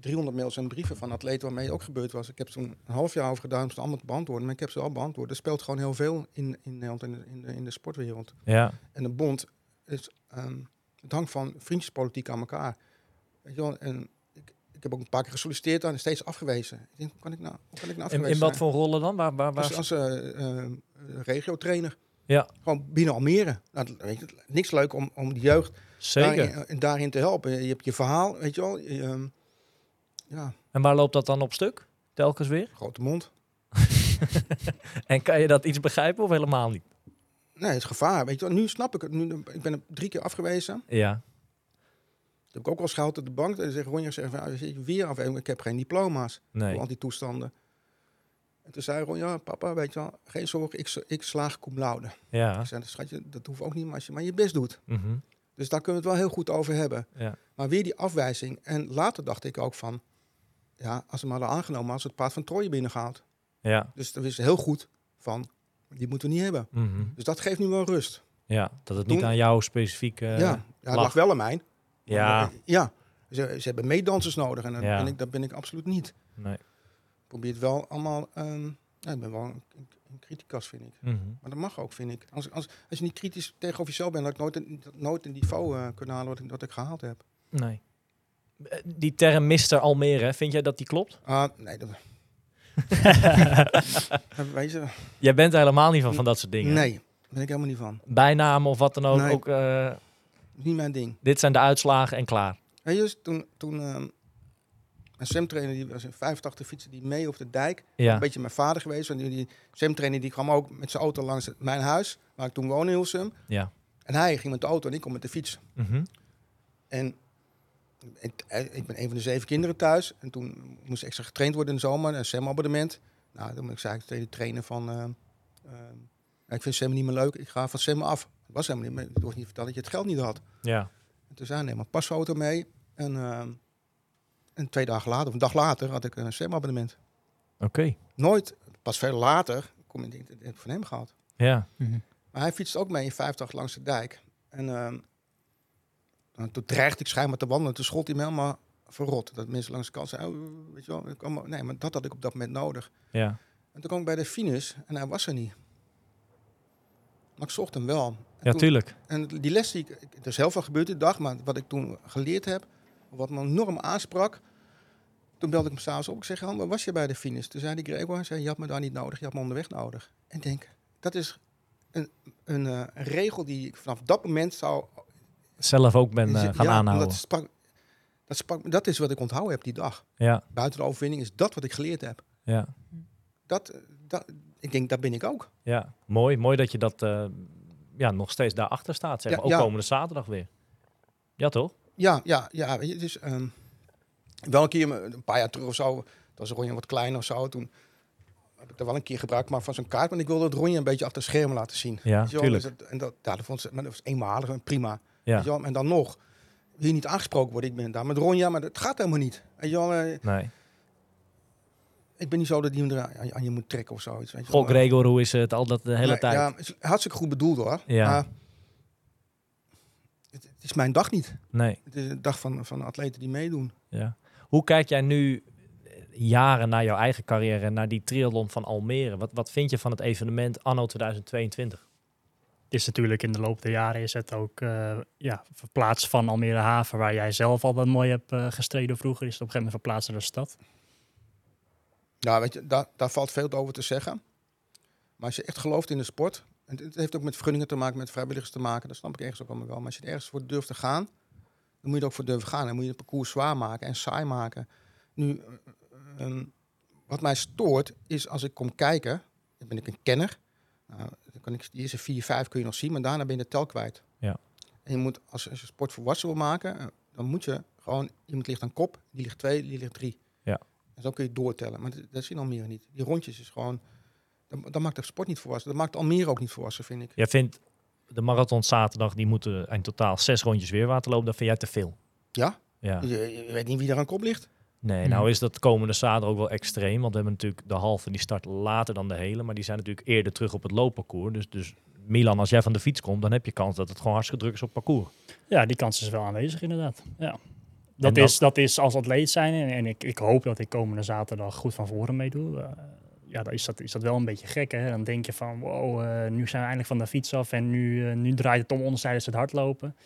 300 mails en brieven van atleten waarmee het ook gebeurd was. Ik heb toen een half jaar over gedaan om ze allemaal te beantwoorden, maar ik heb ze al beantwoord. Er speelt gewoon heel veel in, in Nederland en in, in, de, in de sportwereld. ja, En de bond is, ehm, het hangt van vriendjespolitiek aan elkaar. Weet je wel, en ik, heb ook een paar keer gesolliciteerd en steeds afgewezen. Ik denk, hoe kan ik nou, hoe kan ik nou in, afgewezen in wat voor rollen dan? Waar, waar, waar? Als, als eh, eh, regio-trainer. Ja. Gewoon binnen Almere. Nou, weet je, niks leuk om, om de jeugd Zeker. daarin, eh, daarin te helpen. Je hebt je verhaal, weet je wel. je, ehm, ja, En waar loopt dat dan op stuk? Telkens weer? grote mond. En kan je dat iets begrijpen of helemaal niet? Nee, het is gevaar. Weet je wel. Nu snap ik het. Nu, ik ben er drie keer afgewezen. Ja, heb ik ook wel eens gehaald op de bank. En zeggen Ronja, zeggen, van, "Ah, zit je weer af. Ik heb geen diploma's. nee. Voor al die toestanden. En toen zei Ronja, papa, weet je wel, geen zorgen, ik, ik slaag cum laude. Ja. Ik zei, schatje, dat hoeft ook niet, maar als je maar je best doet. mhm, Dus daar kunnen we het wel heel goed over hebben. ja. Maar weer die afwijzing. En later dacht ik ook van, ja, als ze maar hadden aangenomen, als het paard van Troje binnengehaald. Ja. Dus dat is heel goed van, die moeten we niet hebben. mhm, Dus dat geeft nu wel rust. ja. Dat het niet aan jou specifiek... eh, ja, ja lag wel aan mij. Ja, ja. Ze, ze hebben meedansers nodig en dat, Ja. ben ik, dat ben ik absoluut niet. nee. Ik probeer het wel allemaal, ehm, ja, ik ben wel een, een criticas, vind ik. mhm. Maar dat mag ook, vind ik. Als, als, als je niet kritisch tegenover jezelf bent, dan had ik nooit, een- nooit een niveau eh, kunnen halen wat ik, wat ik gehaald heb. Nee. Eh, Die term Mr. Almere, vind jij dat die klopt? Ah, nee, dat... Jij bent helemaal niet van, van dat soort dingen. nee, daar ben ik helemaal niet van. Bijnamen of wat dan ook. Nee. ook eh, Niet mijn ding. dit zijn de uitslagen en klaar. Je, dus toen, toen ehm, een SEM-trainer, die was in 85 fietsen die mee op de dijk. Ja. Een beetje mijn vader geweest. Want die, SEM-trainer die kwam ook met zijn auto langs mijn huis, waar ik toen woonde in Hilsum. Ja. En hij ging met de auto en ik kom met de fiets. Mhm. En ik, eh, ik ben een van de zeven kinderen thuis. En toen moest ik extra getraind worden in de zomer. Een SEM-abonnement. Nou, toen zei ik tegen de trainer van... eh, eh, ik vind SEM niet meer leuk. Ik ga van SEM af. Was helemaal niet meer. Ik hoef niet vertellen dat je het geld niet had. Ja. En toen zei hij, neem een pasfoto mee. En, en twee dagen later, of een dag later, had ik een SEM-abonnement. Oké. Nooit, pas veel later, kom ik het heb ik van hem gehad. Ja. Mhm. Maar hij fietste ook mee in 50 langs de dijk. En ehm, en toen dreigde ik schijnbaar te wandelen. Toen schold hij me helemaal verrot. Dat mensen langs de kant zeiden, oh, weet je wel, ik maar- nee, maar dat had ik op dat moment nodig. Ja. En toen kwam ik bij de finish en hij was er niet. Maar ik zocht hem wel. En Ja, toen- tuurlijk. En die les die ik, er is heel veel gebeurd die dag, maar wat ik toen geleerd heb, wat me enorm aansprak, toen belde ik hem s'avonds op. Ik zeg, Han, waar was je bij de finish? Toen zei die Gregor, zei, je had me daar niet nodig, je had me onderweg nodig. En ik denk, dat is een, een, eh, regel die ik vanaf dat moment zou Zelf ook ben eh, gaan ja, aanhouden. Dat, sprak, dat, sprak, dat is wat ik onthouden heb die dag. Ja. Buiten de overwinning is dat wat ik geleerd heb. Ja. Dat, dat, ik denk, dat ben ik ook. Ja. Mooi. Mooi dat je dat eh, ja, nog steeds daarachter staat. Zeg Ja, maar. Ook ja. komende zaterdag weer. Ja, toch? Ja, ja, ja. Weet je, het is ehm, wel een keer, een paar jaar terug of zo, dat was Ronja wat kleiner of zo. Toen heb ik er wel een keer gebruik gemaakt van zo'n kaart. Maar ik wilde het Ronja een beetje achter schermen laten zien. Ja, tuurlijk. dus en dat, ja, dat, vond ze, maar dat was eenmalig en prima. Ja. En dan nog. hier niet aangesproken worden. Ik ben daar met Ronja, maar dat gaat helemaal niet. Weet je wel, eh, Nee. Ik ben niet zo dat die hem er aan, je moet trekken of zoiets. Weet je Goh, wel. Gregor, hoe is het al dat de hele Nee, tijd? Ja, het is hartstikke goed bedoeld hoor. Ja. Maar het, het is mijn dag niet. Nee. Het is een dag van, van atleten die meedoen. Ja. Hoe kijk jij nu eh, jaren naar jouw eigen carrière en naar die triathlon van Almere? Wat, wat vind je van het evenement anno 2022? Het is natuurlijk in de loop der jaren is het ook eh, ja, verplaatst van Almere Haven, waar jij zelf al wat mooi hebt eh, gestreden vroeger, is het op een gegeven moment verplaatst naar de stad. Ja, weet je, daar, daar valt veel over te zeggen. Maar als je echt gelooft in de sport, en het heeft ook met vergunningen te maken, met vrijwilligers te maken, dat snap ik ergens ook allemaal wel. Maar als je er ergens voor durft te gaan, dan moet je er ook voor durven gaan. Dan moet je het parcours zwaar maken en saai maken. Nu, eh, eh, wat mij stoort, is als ik kom kijken, dan ben ik een kenner. Nou, dan kan ik, die eerste vier, vijf kun je nog zien, maar daarna ben je de tel kwijt. Ja. En je moet, als, als je sport volwassen wil maken, eh, dan moet je gewoon, iemand ligt aan kop, die ligt twee, die ligt drie. En zo kun je doortellen. Maar dat, in Almere niet. Die rondjes is gewoon, dat, dat maakt de sport niet volwassen. Dat maakt Almere ook niet volwassen, vind ik. Jij vindt de marathon zaterdag, die moeten in totaal zes rondjes weerwater lopen. Dat vind jij te veel? Ja? Ja. Je, je weet niet wie daar aan kop ligt. Nee, Hmm. nou is dat komende zaterdag ook wel extreem. Want we hebben natuurlijk de halve, die start later dan de hele. Maar die zijn natuurlijk eerder terug op het loopparcours. Dus, dus Milan, als jij van de fiets komt, dan heb je kans dat het gewoon hartstikke druk is op parcours. Ja, die kans is wel aanwezig inderdaad. Ja. Dat, is, dat is als atleet zijn en, en ik, ik hoop dat ik komende zaterdag goed van voren meedoe. Eh, ja, dan is dat, is dat wel een beetje gek. Hè? Dan denk je van, wow, eh, nu zijn we eindelijk van de fiets af en nu, eh, nu draait het om ons tijdens het hardlopen.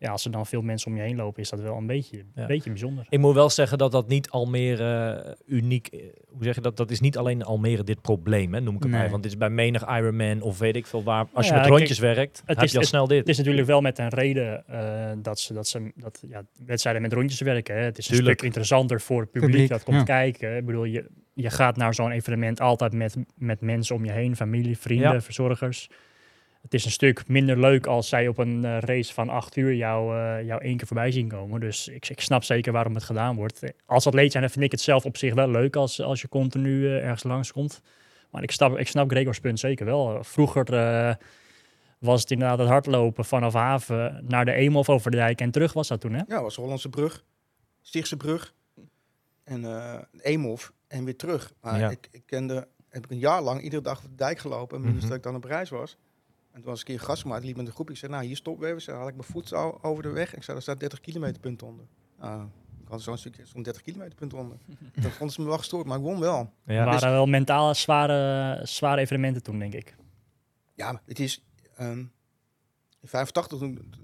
Ja, als er dan veel mensen om je heen lopen, is dat wel een beetje, Ja. een beetje bijzonder. Ik moet wel zeggen dat dat niet Almere eh, uniek... eh, Hoe zeg je dat? Dat is niet alleen Almere dit probleem, hè, noem ik het Nee. maar. Want dit is bij menig Ironman of weet ik veel waar. Als je met kijk, rondjes werkt, heb is- je al het- snel dit. Het is natuurlijk wel met een reden eh, dat ze, dat ze dat, ja, wedstrijden met rondjes werken. Hè. Het is een Tuurlijk. stuk interessanter voor het publiek, Publiek, dat komt ja. kijken. Ik bedoel, je, je gaat naar zo'n evenement altijd met, met mensen om je heen, familie, vrienden, Ja. verzorgers. Het is een stuk minder leuk als zij op een eh, race van acht uur jou, jou één keer voorbij zien komen. Dus ik, ik snap zeker waarom het gedaan wordt. Als atleet zijn, dan vind ik het zelf op zich wel leuk als, als je continu eh, ergens langskomt. Maar ik snap, ik snap Gregors punt zeker wel. Vroeger was het inderdaad het hardlopen vanaf Haven naar de Eemhof over de dijk en terug was dat toen, hè? Ja, was Hollandse brug, Stichtse brug en Eemhof en weer terug. Maar Ja. ik, ik kende, heb ik een jaar lang iedere dag op de dijk gelopen. En minstens Mhm. dat ik dan op reis was. En toen was ik een keer gast, maar ik liep met een groep. Ik zei, nou hier stoppen we even. Zei, had ik mijn voet zo over de weg. Ik zei, daar staat 30 kilometer punt onder. Nou, ik had zo'n stukje, zo'n 30 kilometer punt onder. Dat vonden ze me wel gestoord, maar ik won wel. Ja. Het waren wel mentaal zware, zware evenementen toen, denk ik. Ja, maar het is ehm, in 85 toen,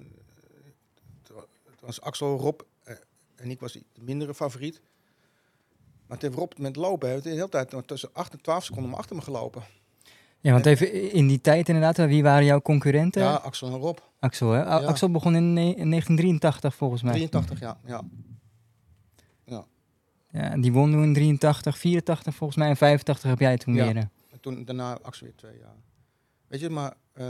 toen was Axel Rob eh, en ik was de mindere favoriet. Maar toen heeft Rob met lopen heeft de hele tijd nog tussen 8 en 12 seconden achter me gelopen. Ja, want even in die tijd inderdaad, wie waren jouw concurrenten? Ja, Axel en Rob. Axel, hè? Ja. Axel begon in, ne- in 1983 volgens mij. 83, ja. ja. Ja, die won toen in 83, 84 volgens mij en 85 heb jij toen Ja. weer. En toen daarna Axel weer twee jaar. Weet je, maar we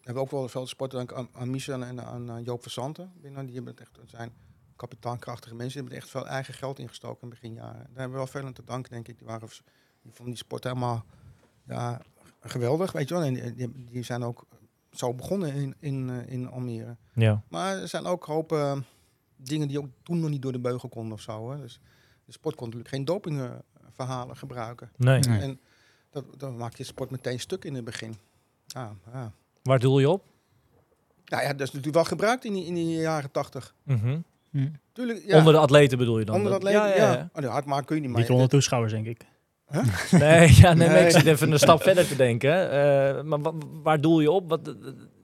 hebben ook wel veel sport dank aan, aan Michel en aan Joop Verzanten. Binnen, die hebben het echt, zijn kapitaalkrachtige mensen, die hebben echt veel eigen geld ingestoken in beginjaren. Daar hebben we wel veel aan te danken, denk ik. Die, waren, die vonden die sport helemaal ja, geweldig, weet je wel. En die, die, zijn ook zo begonnen in, in, eh, in Almere. Ja. Maar er zijn ook een hoop eh, dingen die ook toen nog niet door de beugel konden of zo. Hè. Dus de sport kon natuurlijk geen dopingverhalen gebruiken. Nee. Nee. En dat, dan maak je sport meteen stuk in het begin. Ja, ja. Waar doel je op? Nou ja, dat is natuurlijk wel gebruikt in die, in die jaren tachtig. Mhm. Hm. Tuurlijk, ja. Onder de atleten bedoel je dan? Onder dat leven, ja, ja. ja, ja. Oh, de hardmaak kun je niet, maar... Niet onder toeschouwers, denk ik. Nee, ja, nee, ik zit even een stap verder te denken. Eh, maar wa- waar doel je op? Wat,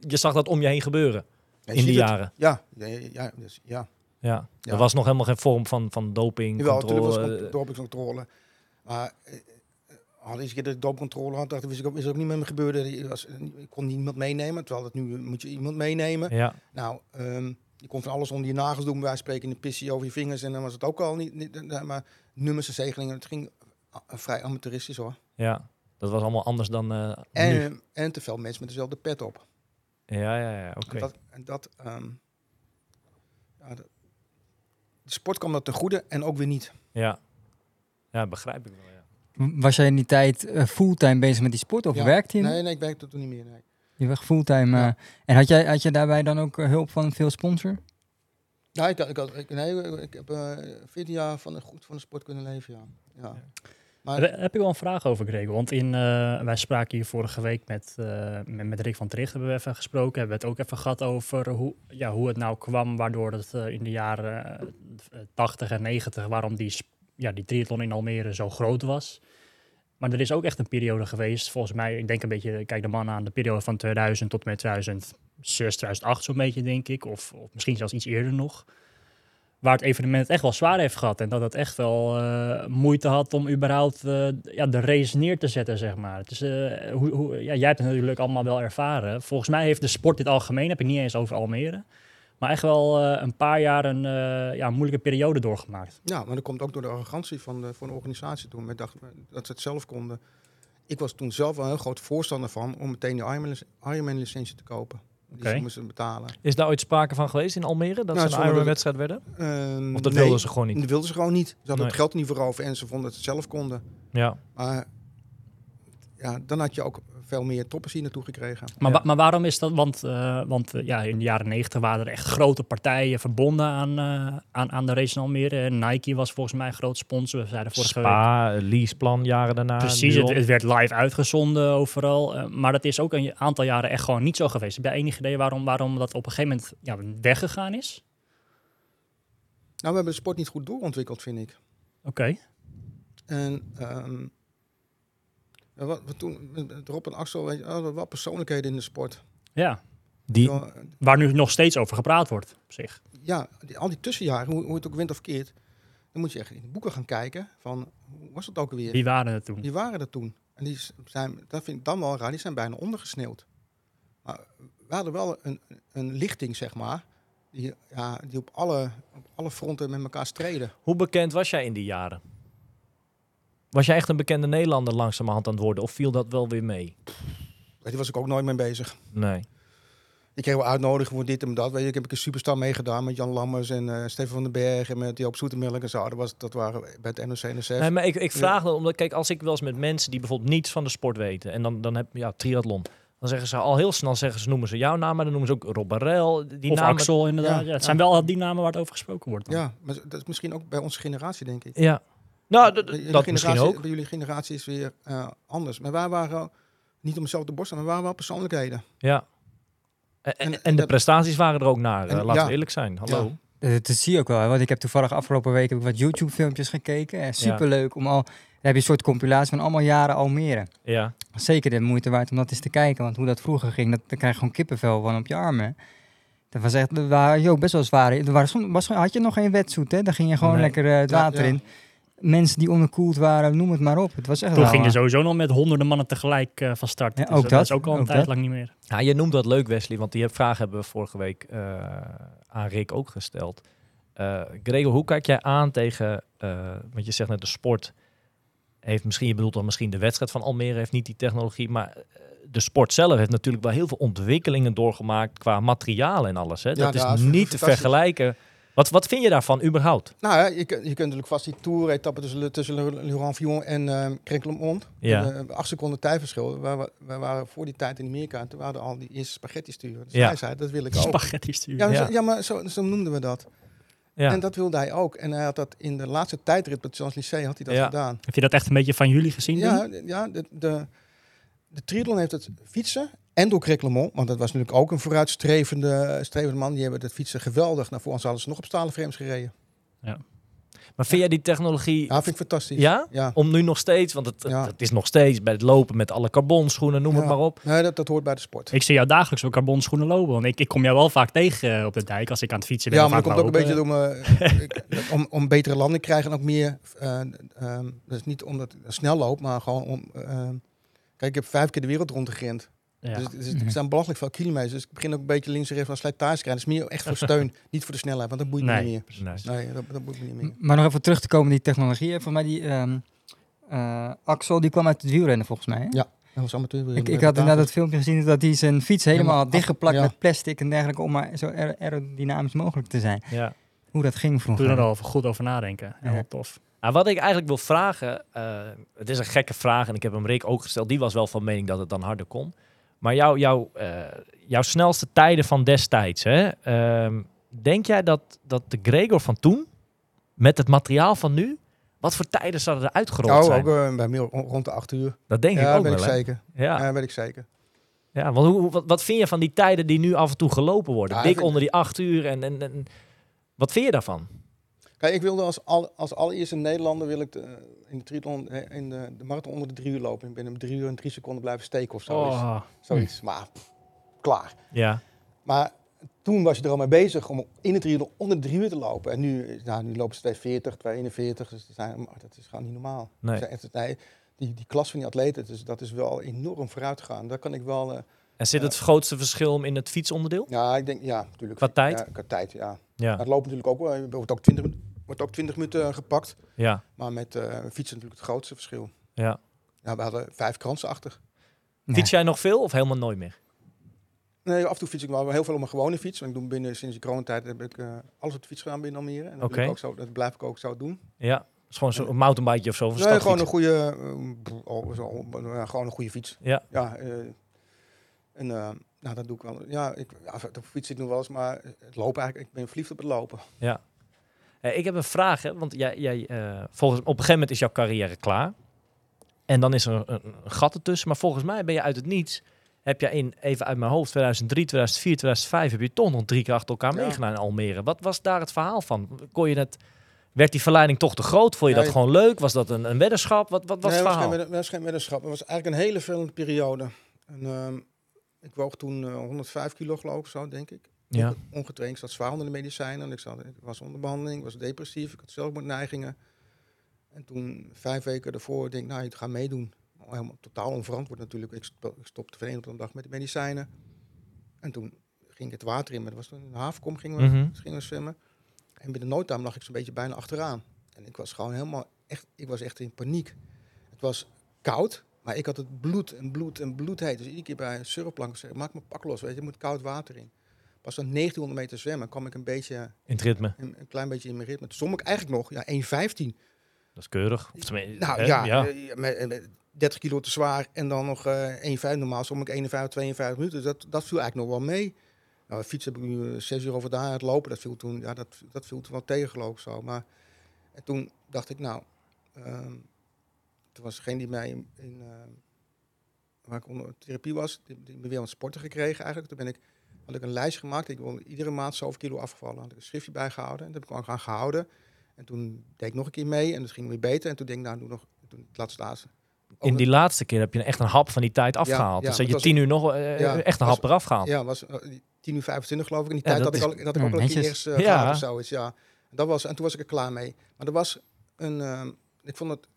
je zag dat om je heen gebeuren Je in die jaren. Ja, ja, ja, dus, ja. Ja. Er was nog helemaal geen vorm van, van doping, Jawel, was controle. het dopingcontrole. Maar eh, eh, al eens een keer ik dopingcontrole had, dacht ik, ik ook, is ook niet met me gebeurde. Ik, was, ik kon niemand meenemen, terwijl dat nu moet je iemand meenemen. Ja, Nou, ehm, je kon van alles onder je nagels doen, van spreken, in de pissie over je vingers. En dan was het ook al niet, niet eh, maar nummers en zegelingen, het ging vrij amateuristisch hoor. ja. Dat was allemaal anders dan eh, nu. En, en te veel mensen met dezelfde pet op. Ja, ja, ja. Oké. En dat, en dat, ehm, ja, de, de sport kwam dat ten goede en ook weer niet. Ja. Ja, begrijp ik wel, ja. Was jij in die tijd eh, fulltime bezig met die sport of Ja. werkte je? Nee, nee, ik werkte toen niet meer. Nee. Je was fulltime. Ja. eh, en had jij, had je daarbij dan ook eh, hulp van veel sponsor? Ja, ik, ik, had- ik, nee, ik heb eh 14 jaar van goed van de sport kunnen leven, ja. ja. Maar heb ik wel een vraag over, Gregor. Want in, eh, wij spraken hier vorige week met, eh, met, met Rick van Tricht hebben we even gesproken. Hebben we het ook even gehad over hoe, ja, hoe het nou kwam, waardoor het eh, in de jaren eh, 80 en 90, waarom die, ja, die triathlon in Almere zo groot was. Maar er is ook echt een periode geweest, volgens mij, ik denk een beetje, kijk de man aan, de periode van 2000 tot met 2006, 2008 zo'n beetje, denk ik. Of, of misschien zelfs iets eerder nog. Waar het evenement echt wel zwaar heeft gehad. En dat het echt wel eh, moeite had om überhaupt eh, ja, de race neer te zetten, zeg maar. Eh, hoe, hoe, ja, jij hebt het natuurlijk allemaal wel ervaren. Volgens mij heeft de sport dit algemeen, heb ik niet eens over Almere. Maar echt wel een paar jaar een ja, moeilijke periode doorgemaakt. Ja, maar dat komt ook door de arrogantie van de, van de organisatie toen. Men dacht dat ze het zelf konden. Ik was toen zelf wel een heel groot voorstander van om meteen Ironman- Ironman-licentie te kopen. Die ze moesten betalen. Is daar ooit sprake van geweest in Almere? Dat Nou, ze een Ironman-wedstrijd werden? Ehm, Of dat nee, wilden ze gewoon niet? Dat wilden ze gewoon niet. Ze hadden Nee. het geld niet voor over en ze vonden dat ze het zelf konden. Ja. Maar ja, dan had je ook veel meer toppers hier naartoe gekregen. Maar, Ja. wa- maar waarom is dat? Want, eh, want eh, ja, in de jaren negentig waren er echt grote partijen verbonden aan, eh, aan, aan de race in Almere. Nike was volgens mij een groot sponsor. We zeiden vorige week. Spa, eh, leaseplan jaren daarna. Precies, het, het werd live uitgezonden overal. maar dat is ook een aantal jaren echt gewoon niet zo geweest. Heb jij enig idee waarom, waarom dat op een gegeven moment ja, weggegaan is? Nou, we hebben de sport niet goed doorontwikkeld, vind ik. Oké. En ehm, ja, wat, wat toen, Rob en Axel, weet je, hadden wel persoonlijkheden in de sport. Ja, Die, Zo, waar nu nog steeds over gepraat wordt op zich. ja, die, al die tussenjaren, hoe, hoe het ook wint of keert, dan moet je echt in de boeken gaan kijken van, hoe was het ook alweer? Wie waren het toen? Die waren er toen. En die zijn, dat vind ik dan wel raar, die zijn bijna ondergesneeuwd. Maar we hadden wel een, een lichting, zeg maar, die, ja, die op, alle, op alle fronten met elkaar streden. Hoe bekend was jij in die jaren? Was jij echt een bekende Nederlander langzamerhand aan het worden? Of viel dat wel weer mee? Daar was ik ook nooit mee bezig. Nee. Ik kreeg wel uitnodigingen voor dit en dat. Weet je, ik heb een superstar meegedaan met Jan Lammers en eh Stefan van den Berg en met Joop Zoetemelk en zo. Dat, was, dat waren bij het NOC NSF. Nee, maar ik, ik vraag dat omdat, kijk, als ik wel eens met mensen die bijvoorbeeld niets van de sport weten, en dan, dan heb ja, triathlon, dan zeggen ze al heel snel, zeggen ze, noemen ze jouw naam, maar dan noemen ze ook Rob. Die of namen, Axel inderdaad. Ja, Ja, het ja. zijn wel die namen waar het over gesproken wordt. dan. Ja, maar dat is misschien ook bij onze generatie, denk ik. Ja. Nou, dat misschien generatie- ook. Bij jullie generatie is weer eh, anders. Maar wij waren, niet om mezelf te borsten, maar we waren wel persoonlijkheden. Ja. En, en, En- en en de dat- prestaties waren er ook naar. En- eh, laten ja. we eerlijk zijn. Hallo. Eh, Dat zie je ook wel, hè, want ik heb toevallig afgelopen week heb ik wat YouTube-filmpjes gekeken. Superleuk om al. Dan heb je een soort compilatie van allemaal jaren Almere. Ja. Zeker de moeite waard om dat eens te kijken, want hoe dat vroeger ging, dat, dan krijg je gewoon kippenvel van op je armen. Dat was echt, dat waren ook best wel zwaar. Er waren, was, had je nog geen wetsuit, hè? Dan ging je gewoon Nee. lekker het Ja, water ja. in. Mensen die onderkoeld waren, noem het maar op. Het was echt Toen wel, ging je eh, sowieso nog met honderden mannen tegelijk eh, van start. Ja, Dus ook dat dat, is ook al een ook tijd dat. lang niet meer. Ja, je noemt dat leuk, Wesley, want die vraag hebben we vorige week eh, aan Rick ook gesteld. Eh Gregor, hoe kijk jij aan tegen, eh want je zegt net de sport heeft misschien, je bedoelt dan misschien de wedstrijd van Almere heeft niet die technologie, maar de sport zelf heeft natuurlijk wel heel veel ontwikkelingen doorgemaakt qua materiaal en alles. Hè? Dat Ja, is ja, dat is niet te vergelijken. Wat, wat vind je daarvan überhaupt? Nou ja, je, kunt- je kunt natuurlijk vast die tour-etappe tussen, tussen Laurent Fillon en uh. Ja. Uh, acht seconden tijdverschil. Wa- wij waren voor die tijd in Amerika en toen waren al die eerste spaghetti sturen. Dus Ja. hij zei, dat wil ik ook. Spaghetti sturen. Ja, maar, Ja. Maar zo, zo noemden we dat. Ja. En dat wilde hij ook. En hij had dat in de laatste tijdrit met Champs-Élysées had hij dat Ja. gedaan. Heb je dat echt een beetje van jullie gezien? Ja, ja de, de, de triathlon heeft het fietsen en door Krenkelemond, want dat was natuurlijk ook een vooruitstrevende strevende man. Die hebben het fietsen geweldig naar voren. Ze hadden ze nog op stalen frames gereden. Maar vind jij die technologie, Ja, vind ik fantastisch. ja? Ja. Om nu nog steeds, want het, Ja. het is nog steeds bij het lopen met alle carbonschoenen, noem het Ja. maar op. Nee, dat, dat hoort bij de sport. Ik zie jou dagelijks op carbon schoenen lopen. Want ik, ik kom jou wel vaak tegen eh, op de dijk als ik aan het fietsen ben. Ja, maar dat komt ook een beetje door me, ik- om, om betere landing te krijgen en ook meer. eh ehm, dus niet omdat ik snel loop, maar gewoon om. ehm, kijk, ik heb vijf keer de wereld rondgerend. Ja. Dus, dus er zijn belachelijk veel kilometers. Dus ik begin ook een beetje links en rechts van slijtage te krijgen. Dat is meer echt voor steun, niet voor de snelheid, want dat boeit me niet meer. Nee. Nee, dat, dat boeit me niet meer. Maar nog even terug te komen die technologie. Volgens mij die ehm, eh, Axel, die kwam uit het wielrennen volgens mij. hè? Ja, dat was amateur. Ik, ik had inderdaad het filmpje gezien dat hij zijn fiets helemaal had dichtgeplakt ja. met plastic en dergelijke om maar zo aer- aerodynamisch mogelijk te zijn. Ja. Hoe dat ging Doe vroeger. er al goed over nadenken. Ja. Heel tof. Nou, wat ik eigenlijk wil vragen, eh, het is een gekke vraag en ik heb hem Rick ook gesteld. Die was wel van mening dat het dan harder kon. Maar jouw jouw eh, jouw snelste tijden van destijds, hè, ehm, denk jij dat, dat de Gregor van toen, met het materiaal van nu, wat voor tijden zouden er uitgerold Oh, zijn? ook eh, bij rond de acht uur. dat denk ja, ik ook weet wel, ik hè? zeker. Ja. Ja, weet ik zeker. Ja, want hoe, wat, wat vind je van die tijden die nu af en toe gelopen worden? Ja, Dik onder die acht uur. En, en, en, wat vind je daarvan? Kijk, ik wilde als, al, als allereerste Nederlander wil ik de, in de triathlon eh, in de, de marathon onder de drie uur lopen. Ik ben hem drie uur en drie seconden blijven steken of zo. Oh, Zoiets. Maar pff, klaar. Ja, Maar toen was je er al mee bezig om in de drie uur onder de drie uur te lopen. En nu, nou, nu lopen ze 240, 241. Dus dat, zijn, maar dat is gewoon niet normaal. Nee. Die, die klas van die atleten, dus dat is wel enorm vooruit gegaan. Daar kan ik wel... eh, en zit het grootste verschil in het fietsonderdeel? ja, ik denk, ja, natuurlijk. Qua tijd? Ja, qua tijd, ja. Ja, het lopen natuurlijk ook wel. Wordt ook 20, wordt ook 20 minuten gepakt. ja, Maar met eh fietsen natuurlijk het grootste verschil. ja. Ja, we hadden vijf kransen achter. Fiets jij nog veel of helemaal nooit meer? Nee, af en toe fiets ik wel heel veel op mijn gewone fiets. Want ik doe binnen sinds de coronatijd heb ik eh, alles op de fiets gedaan binnen Almere. En dat, ook zo, dat blijf ik ook zo doen. Ja, het is gewoon zo'n mountainbike of zo. Of een Nee, gewoon een goede, eh, oh, zo, gewoon een goede fiets. Ja. Ja. eh, en eh, nou, dat doe ik wel. Ja, ik, ja, de fiets zit ik nog wel eens, maar het lopen eigenlijk. Ik ben verliefd op het lopen. Ja. Eh, ik heb een vraag, hè, want jij, jij, eh, volgens, op een gegeven moment is jouw carrière klaar. En dan is er een, gat ertussen. Maar volgens mij ben je uit het niets, heb je in, even uit mijn hoofd, 2003, 2004, 2005, heb je toch nog drie keer achter elkaar Ja. meegedaan in Almere. Wat was daar het verhaal van? Kon je het, werd die verleiding toch te groot? Vond je dat gewoon leuk? Was dat een, een weddenschap? Wat, wat was nee, het verhaal? wedden- was geen weddenschap. Het was eigenlijk een hele vervelende periode. En, ehm, ik woog toen eh, 105 kilo geloof ik zo, denk ik. Ja. Ongetraind, ik zat zwaar onder de medicijnen. En ik, zat, ik was onder behandeling, ik was depressief, ik had zelfmoordneigingen. En toen, vijf weken daarvoor, denk ik, nou, ik ga meedoen. Helemaal totaal onverantwoord natuurlijk. Ik, sto- ik stopte van de ene op de dag met de medicijnen. En toen ging ik het water in, maar dat was toen in de havenkom gingen we, Mhm. gingen we zwemmen. En binnen no time lag ik zo'n beetje bijna achteraan. En ik was gewoon helemaal, echt, ik was echt in paniek. Het was koud, maar ik had het bloed en bloed en bloed heet. Dus iedere keer bij een surfplank zei maak me pak los, weet je, er moet koud water in. Pas dan 1900 meter zwemmen, kwam ik een beetje, In het ritme. een, een klein beetje in mijn ritme. Toen ik eigenlijk nog, ja, 1,15. Dat is keurig. Of Nou hè, ja, ja. eh, met, met 30 kilo te zwaar en dan nog eh 1,5. Normaal zwom ik 51, 52 minuten. Dus dat, dat viel eigenlijk nog wel mee. Nou, fietsen heb ik nu eh, zes uur over daar het lopen. Dat viel toen, ja, dat, dat viel toen wel tegen, geloof ik zo. Maar en toen dacht ik, nou, ehm, toen was degene die mij in, in, ehm, waar ik onder therapie was, die, die me weer aan het sporten gekregen eigenlijk. Toen ben ik, had ik een lijst gemaakt. Ik wil iedere maand zoveel kilo afgevallen. Had ik een schriftje bijgehouden. En dat heb ik ook aan gehouden. En toen deed ik nog een keer mee en dat ging weer beter. En toen denk ik, nou, doe nog toen het laatste laatste. In die laatste keer heb je echt een hap van die tijd afgehaald. ja, dus dat het je tien uur nog eh, Ja, echt een was- hap eraf gehaald. Ja, was eh, die 10 uur 25 geloof ik. En die tijd dat dat, ik, is- al, dat ik ook al een keer eerst uh, Ja. of zoiets. Ja. Dat was, en toen was ik er klaar mee. Maar er was een... ik vond het...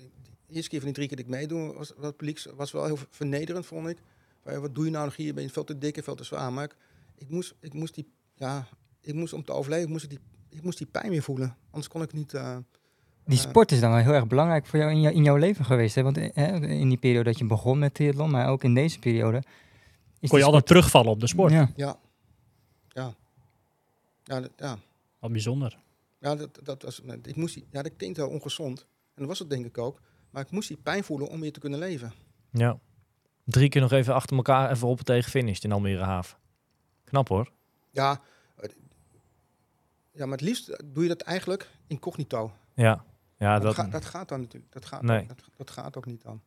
Eerste keer van die drie keer dat ik meedoen, was, was, publiek, was wel heel vernederend, vond ik. Van, wat doe je nou nog hier? Ben je veel te dik en veel te zwaar? Maar ik, ik, moest, ik moest die... Ja, ik moest om te overleven, moest ik die, ik moest die pijn weer voelen. Anders kon ik niet... eh, Die Ja. sport is dan wel heel erg belangrijk voor jou in, jou, in jouw leven geweest. Hè? Want eh, hè, in die periode dat je begon met triathlon, maar ook in deze periode. Is kon je altijd terugvallen op de sport. Ja. ja. Ja. Ja, dat- ja. Wat bijzonder. Ja, dat, dat was, ik moest die, ja, dat klinkt heel ongezond. En dat was het denk ik ook. Maar ik moest die pijn voelen om weer te kunnen leven. Ja. Drie keer nog even achter elkaar even op tegen finished in Almere Haven. Knap hoor. Ja, ja, maar het liefst doe je dat eigenlijk incognito. Ja. Ja, dat, dat, gaat, dat gaat dan natuurlijk. Dat gaat, Nee. dat, dat gaat ook niet dan.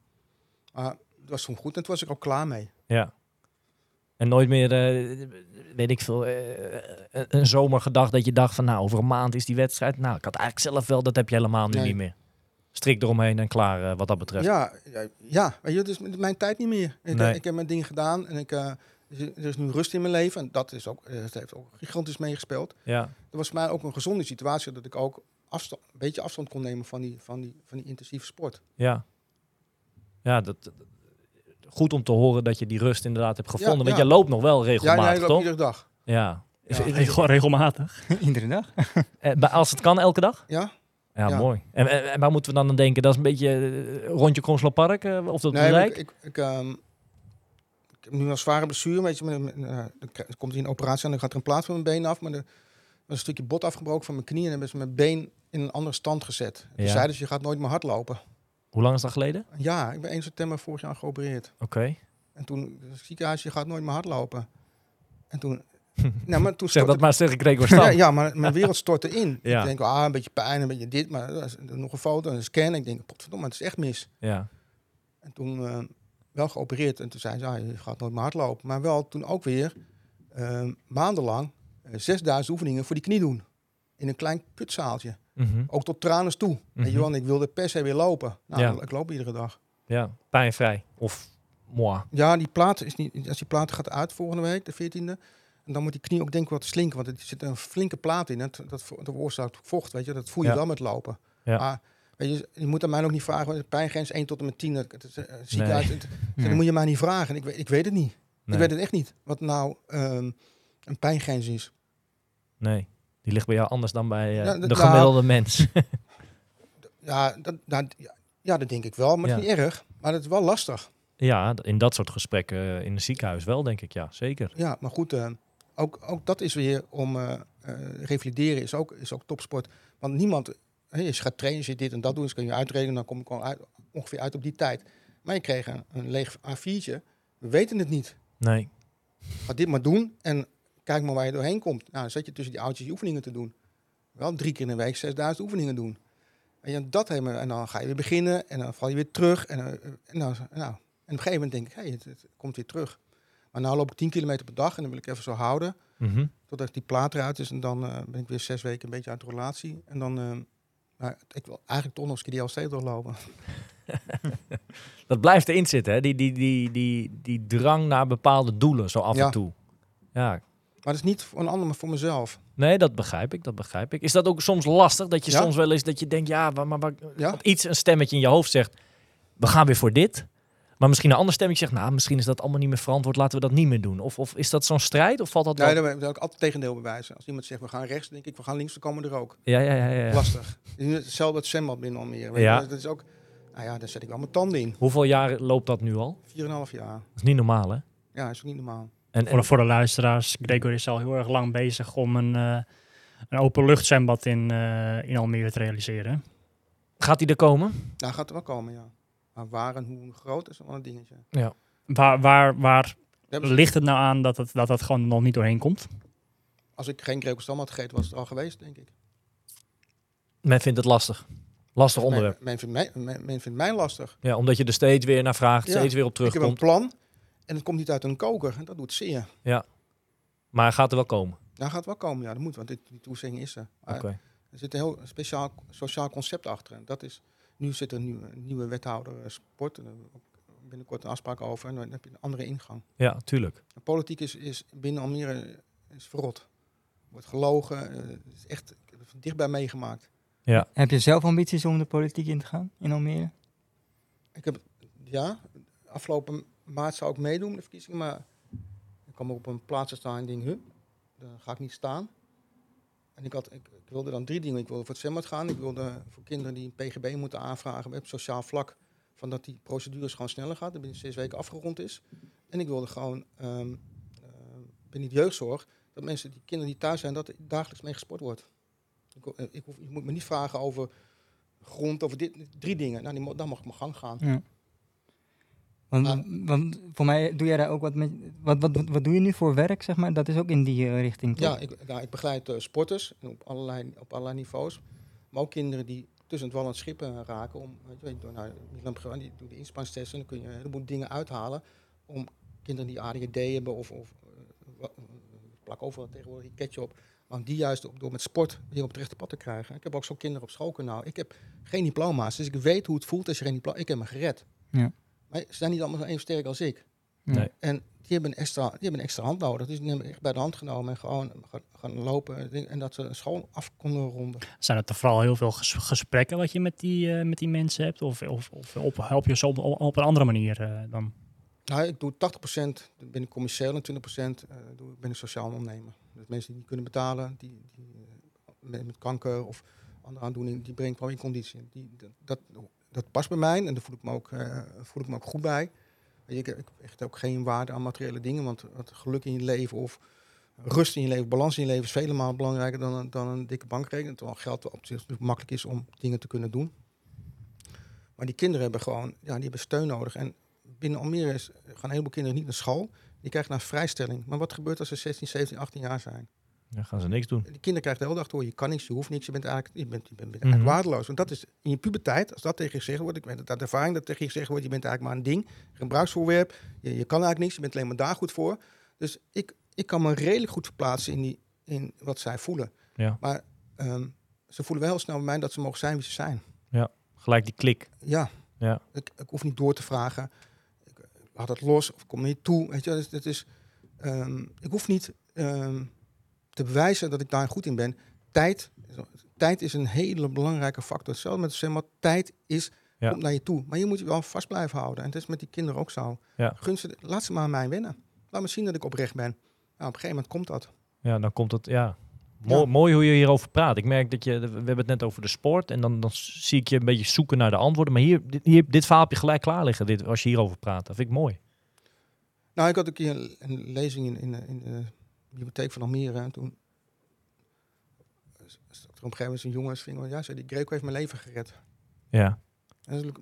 Maar het was toen goed en toen was ik ook klaar mee. ja. En nooit meer, eh, weet ik veel, eh, een- een zomer gedacht dat je dacht van nou, over een maand is die wedstrijd. Nou, ik had eigenlijk zelf wel, dat heb je helemaal nu Nee. niet meer. Strik eromheen en klaar eh, wat dat betreft. Ja, ja, ja, weet je, het is met mijn tijd niet meer. Ik, Nee. ik heb mijn ding gedaan en ik, eh, er is- nu rust in mijn leven. En dat, is ook, eh, dat heeft ook gigantisch meegespeeld. Ja. Dat was voor mij ook een gezonde situatie dat ik ook afstand, een beetje afstand kon nemen van die, van die, van die intensieve sport. Ja, ja dat, dat- goed om te horen dat je die rust inderdaad hebt gevonden. Ja, Want ja. jij loopt nog wel Ja, nee, regelmatig, ik loop toch? iedere dag. Ja. Ja. Regel- regelmatig. Iedere dag. Eh, als het kan, elke dag? Ja? Ja, Ja. mooi. En, waar moeten we dan aan denken? Dat is een beetje eh, rondje Kronslooppark eh, of dat Nee, bereik? ik, ik, ik, ehm, ik heb nu een zware blessure. Weet je, met, met, dan krijg- komt hier een operatie en dan gaat er een plaat van mijn been af. Maar er was een stukje bot afgebroken van mijn knie en hebben ze mijn been in een andere stand gezet. Ja. zeiden ze, je gaat nooit meer hardlopen. Hoe lang is dat geleden? Ja, ik ben 1 september vorig jaar geopereerd. Oké. En toen, het ziekenhuis, je gaat nooit meer hardlopen. En toen, nou, maar toen Zeg dat maar tegen Gregor Stam. Ja, ja, maar mijn wereld stortte in. Ja. Ik denk, ah, een beetje pijn, een beetje dit, maar dat is nog een foto, een scan. Ik denk, potverdomme, het is echt mis. Ja. En toen eh, wel geopereerd en toen zei ze, ah, je gaat nooit meer hardlopen. Maar wel toen ook weer eh, maandenlang eh, 6000 oefeningen voor die knie doen. In een klein kutzaaltje. Mhm. Ook tot tranen toe. Mhm. en ik wilde per se weer lopen. Nou, Ja. ik loop iedere dag. ja, pijnvrij. Of moi. Ja, die plaat is niet. Als die plaat gaat uit volgende week, de 14e. En dan moet die knie ook denk ik wat slinken, want er zit een flinke plaat in. Dat, dat, dat veroorzaakt vocht, weet je. Dat voel je Ja. wel met lopen. Ja. Maar weet je, je moet aan mij ook niet vragen. pijngrens 1 tot en met 10. Dat, dat, is, eh, Nee. uit. Het- Nee. Dat moet je mij niet vragen. Ik, weet- ik weet het niet. Nee. Ik weet het echt niet. Wat nou ehm, een pijngrens is. nee. Die ligt bij jou anders dan bij eh, Ja, de nou- gemiddelde mens. Ja, dat, nou, ja, ja, dat denk ik wel. Maar het is niet erg. Maar het is wel lastig. ja, in dat soort gesprekken eh, in het ziekenhuis wel, denk ik. Ja, zeker. Ja, maar goed, eh, ook, ook dat is weer om eh, eh, revalideren is ook, is ook topsport. Want niemand, als je gaat trainen, je dit en dat doet, dan kun je uitrekenen, dan kom ik gewoon uit, ongeveer uit op die tijd. Maar je kreeg een, een leeg A4'tje, we weten het niet. Nee. Ga dit maar doen en kijk maar waar je doorheen komt. Nou, dan zet je tussen die oudjes die oefeningen te doen. Wel drie keer in de week 6000 oefeningen doen. En, je, dat helemaal, en dan ga je weer beginnen en dan val je weer terug. En, eh, en, dan, nou, en op een gegeven moment denk ik, hey, het, het komt weer terug. Maar nu loop ik 10 kilometer per dag en dan wil ik even zo houden. Mhm. Totdat die plaat eruit is. En dan eh, ben ik weer zes weken een beetje uit de relatie. En dan, eh, nou, ik wil eigenlijk toch nog eens die LC doorlopen. Dat blijft erin zitten, hè? Die, die, die, die, die drang naar bepaalde doelen, zo af Ja. en toe. Ja, Maar dat is niet voor een ander, maar voor mezelf. nee, dat begrijp ik, dat begrijp ik. Is dat ook soms lastig, dat je Ja. soms wel eens dat je denkt, ja, maar, maar, maar Ja? iets, een stemmetje in je hoofd zegt, we gaan weer voor dit. Maar misschien een ander stemmetje zegt, nou, misschien is dat allemaal niet meer verantwoord, laten we dat niet meer doen. Of, of is dat zo'n strijd, of valt dat Nee, wel... dan wil ik altijd tegendeel bewijzen. Als iemand zegt, we gaan rechts, denk ik, we gaan links, dan komen we er ook. Ja, ja, ja, ja, ja. Lastig. Hetzelfde het zwembad binnen Almere. weet je Ja. Dat is ook, nou ja, daar zet ik wel mijn tanden in. Hoeveel jaar loopt dat nu al? 4,5 jaar. Dat is niet normaal, hè? Ja, is ook niet normaal. En, Voor de, en, voor de luisteraars, Gregor is al heel erg lang bezig om een, eh een openluchtzwembad in, eh, in Almere te realiseren. gaat die er komen? Nou, gaat er wel komen, ja. Maar waar en hoe groot is wel een dingetje. Ja. Waar, waar, waar ligt het nou aan dat het, dat dat gewoon nog niet doorheen komt? Als ik geen Greco had gegeten, was het er al geweest, denk ik. Men vindt het lastig. Lastig onderwerp. Men, men, vindt mij, men, men vindt mij lastig. Ja, omdat je er steeds weer naar vraagt, Ja. steeds weer op Ik heb een terugkomt. plan en het komt niet uit een koker. En dat doet zeer. Maar hij gaat er wel komen. Daar gaat het wel komen, ja, dat moet, want dit, die toezegging is er. Maar Oké. Er zit een heel speciaal sociaal concept achter. En dat is, nu zit er een nieuwe, een nieuwe wethouder eh, sport. Ik binnenkort een afspraak over. En dan heb je een andere ingang. Ja, tuurlijk. De politiek is, is binnen Almere is verrot. Wordt gelogen. eh, Het is echt ik heb het dichtbij meegemaakt. Heb je zelf ambities om de politiek in te gaan in Almere? Ik heb, ja, afgelopen maart zou ik meedoen de verkiezingen. Maar ik kwam op een plaats te staan en denk, huh, daar ga ik niet staan. En ik, had, ik, wilde dan drie dingen. Ik wilde voor het zwembad gaan. Ik wilde voor kinderen die een PGB moeten aanvragen op sociaal vlak. Van dat die procedures gewoon sneller gaat. Dat binnen zes weken afgerond is. En ik wilde gewoon ehm, eh, binnen de jeugdzorg. Dat mensen, die kinderen die thuis zijn, dat er dagelijks mee gesport wordt. Ik, ik, moet me niet vragen over grond, over dit. Drie dingen. Nou, die, dan mag ik mijn gang gaan. Ja. Want, Ah. want voor mij doe jij daar ook wat met. Wat, wat, wat, wat doe je nu voor werk, zeg maar? Dat is ook in die eh, richting. Toch? Ja, ik, ja, ik begeleid eh, sporters op allerlei, op allerlei niveaus. Maar ook kinderen die tussen het wal en het schip eh, raken. Om, weet je, door, nou, Milan die doet de inspanningstesten. Dan kun je een heleboel dingen uithalen. Om kinderen die ADHD hebben of, of plak overal tegenwoordig ketchup. Maar om die juist op, door met sport weer op het rechte pad te krijgen. Ik heb ook zo'n kinderen op school kunnen houden. Ik heb geen diploma's, dus ik weet hoe het voelt als je geen diploma... Ik heb me gered. Ja. Maar ze zijn niet allemaal zo even sterk als ik. Nee. En die hebben, een extra, die hebben een extra hand nodig. Dus die hebben echt bij de hand genomen en gewoon gaan, gaan lopen. En dat ze een school af konden ronden. Zijn het er vooral heel veel ges- gesprekken wat je met die, eh, met die mensen hebt? Of, of, of op, help je ze op, op, een andere manier eh, dan? Nou, ik doe 80% ben ik commercieel en 20% eh, doe, ben ik sociaal ondernemer. Dus mensen die niet kunnen betalen, die, die met, met kanker of andere aandoeningen, die breng ik gewoon in conditie. Die, dat, dat, dat past bij mij en daar voel ik me ook, eh, voel ik me ook goed bij. Ik, ik hecht ook geen waarde aan materiële dingen, want het geluk in je leven of rust in je leven, balans in je leven is vele malen belangrijker dan, een- dan een dikke bankrekening. Terwijl geld op zich makkelijk is om dingen te kunnen doen. Maar die kinderen hebben gewoon, ja, die hebben steun nodig. En binnen Almere gaan een heleboel kinderen niet naar school. Die krijgt naar vrijstelling. Maar wat gebeurt als ze 16, 17, 18 jaar zijn? Dan gaan ze niks doen. Die kinderen krijgen de hele dag door. Je kan niks, je hoeft niks. Je bent eigenlijk, je bent, je bent, bent Mhm. waardeloos. Want dat is in je puberteit, als dat tegen je gezegd wordt. Ik weet uit ervaring dat tegen je gezegd wordt. Je bent eigenlijk maar een ding. Een gebruiksvoorwerp. Je, je kan eigenlijk niks. Je bent alleen maar daar goed voor. Dus ik, ik kan me redelijk goed verplaatsen in, die, in wat zij voelen. Ja. Maar ehm, ze voelen wel heel snel bij mij dat ze mogen zijn wie ze zijn. Gelijk die klik. Ja. Ja. Ik, ik hoef niet door te vragen. Ik laat het los of ik kom niet toe. Weet je, dus, het is, ehm, ik hoef niet ehm, te bewijzen dat ik daar goed in ben. Tijd, tijd is een hele belangrijke factor. Hetzelfde met zeg maar, tijd is, Ja. komt naar je toe. Maar je moet je wel vast blijven houden. En dat is met die kinderen ook zo. Ja. Gun ze, laat ze maar aan mij wennen. Laat me zien dat ik oprecht ben. Nou, op een gegeven moment komt dat. Ja, dan komt het, ja. Mooi, Ja. mooi hoe je hierover praat. Ik merk dat je, we hebben het net over de sport en dan, dan zie ik je een beetje zoeken naar de antwoorden. Maar hier, dit, hier, dit verhaal heb je gelijk klaar liggen, dit, als je hierover praat. Dat vind ik mooi. Nou, ik had een keer een, een lezing in, in, de- in de bibliotheek van Almere. En toen stond er op een gegeven moment jongen. Ja, zei die Greco heeft mijn leven gered. Ja, En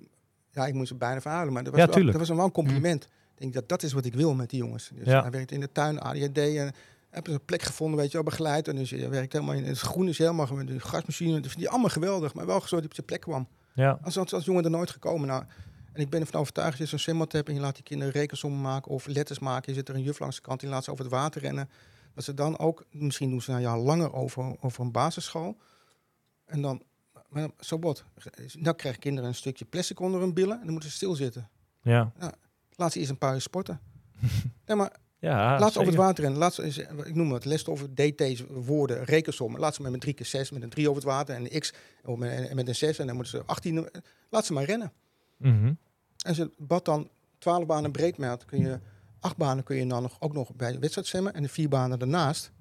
ja, ik moest het bijna verhalen, maar dat was, Ja, wel, dat was wel een compliment. Ik denk dat dat is wat ik wil met die jongens. Dus Ja. Hij werkt in de tuin, ADHD en hebben ze een plek gevonden, weet je wel, begeleid. En dus je werkt helemaal in het groen, is helemaal met de gasmachine. Dat vind die allemaal geweldig, maar wel hij op zijn plek kwam. ja, Als, als, als jongen er nooit gekomen. Nou, en ik ben ervan overtuigd, als je zo'n zwembad hebt en je laat die kinderen rekensommen maken of letters maken. Je zit er een juf langs de kant, die laat ze over het water rennen. Dat ze dan ook, misschien doen ze een jaar langer over, over een basisschool. En dan, maar zo wat. Dan krijgen kinderen een stukje plastic onder hun billen en dan moeten ze stilzitten. ja. Laat ze eerst een paar uur sporten. nee, maar ja laat ze over het water rennen. Laat ze, ik noem het, les over DT's, woorden, rekensommen. Laat ze maar met drie keer zes, met een drie over het water en een x of met, en met een zes. En dan moeten ze 18. Laat ze maar rennen. Mhm. En ze bad dan 12 banen breed maakt, kun je acht banen kun je dan nog, ook nog bij de wedstrijd zwemmen. En de vier banen daarnaast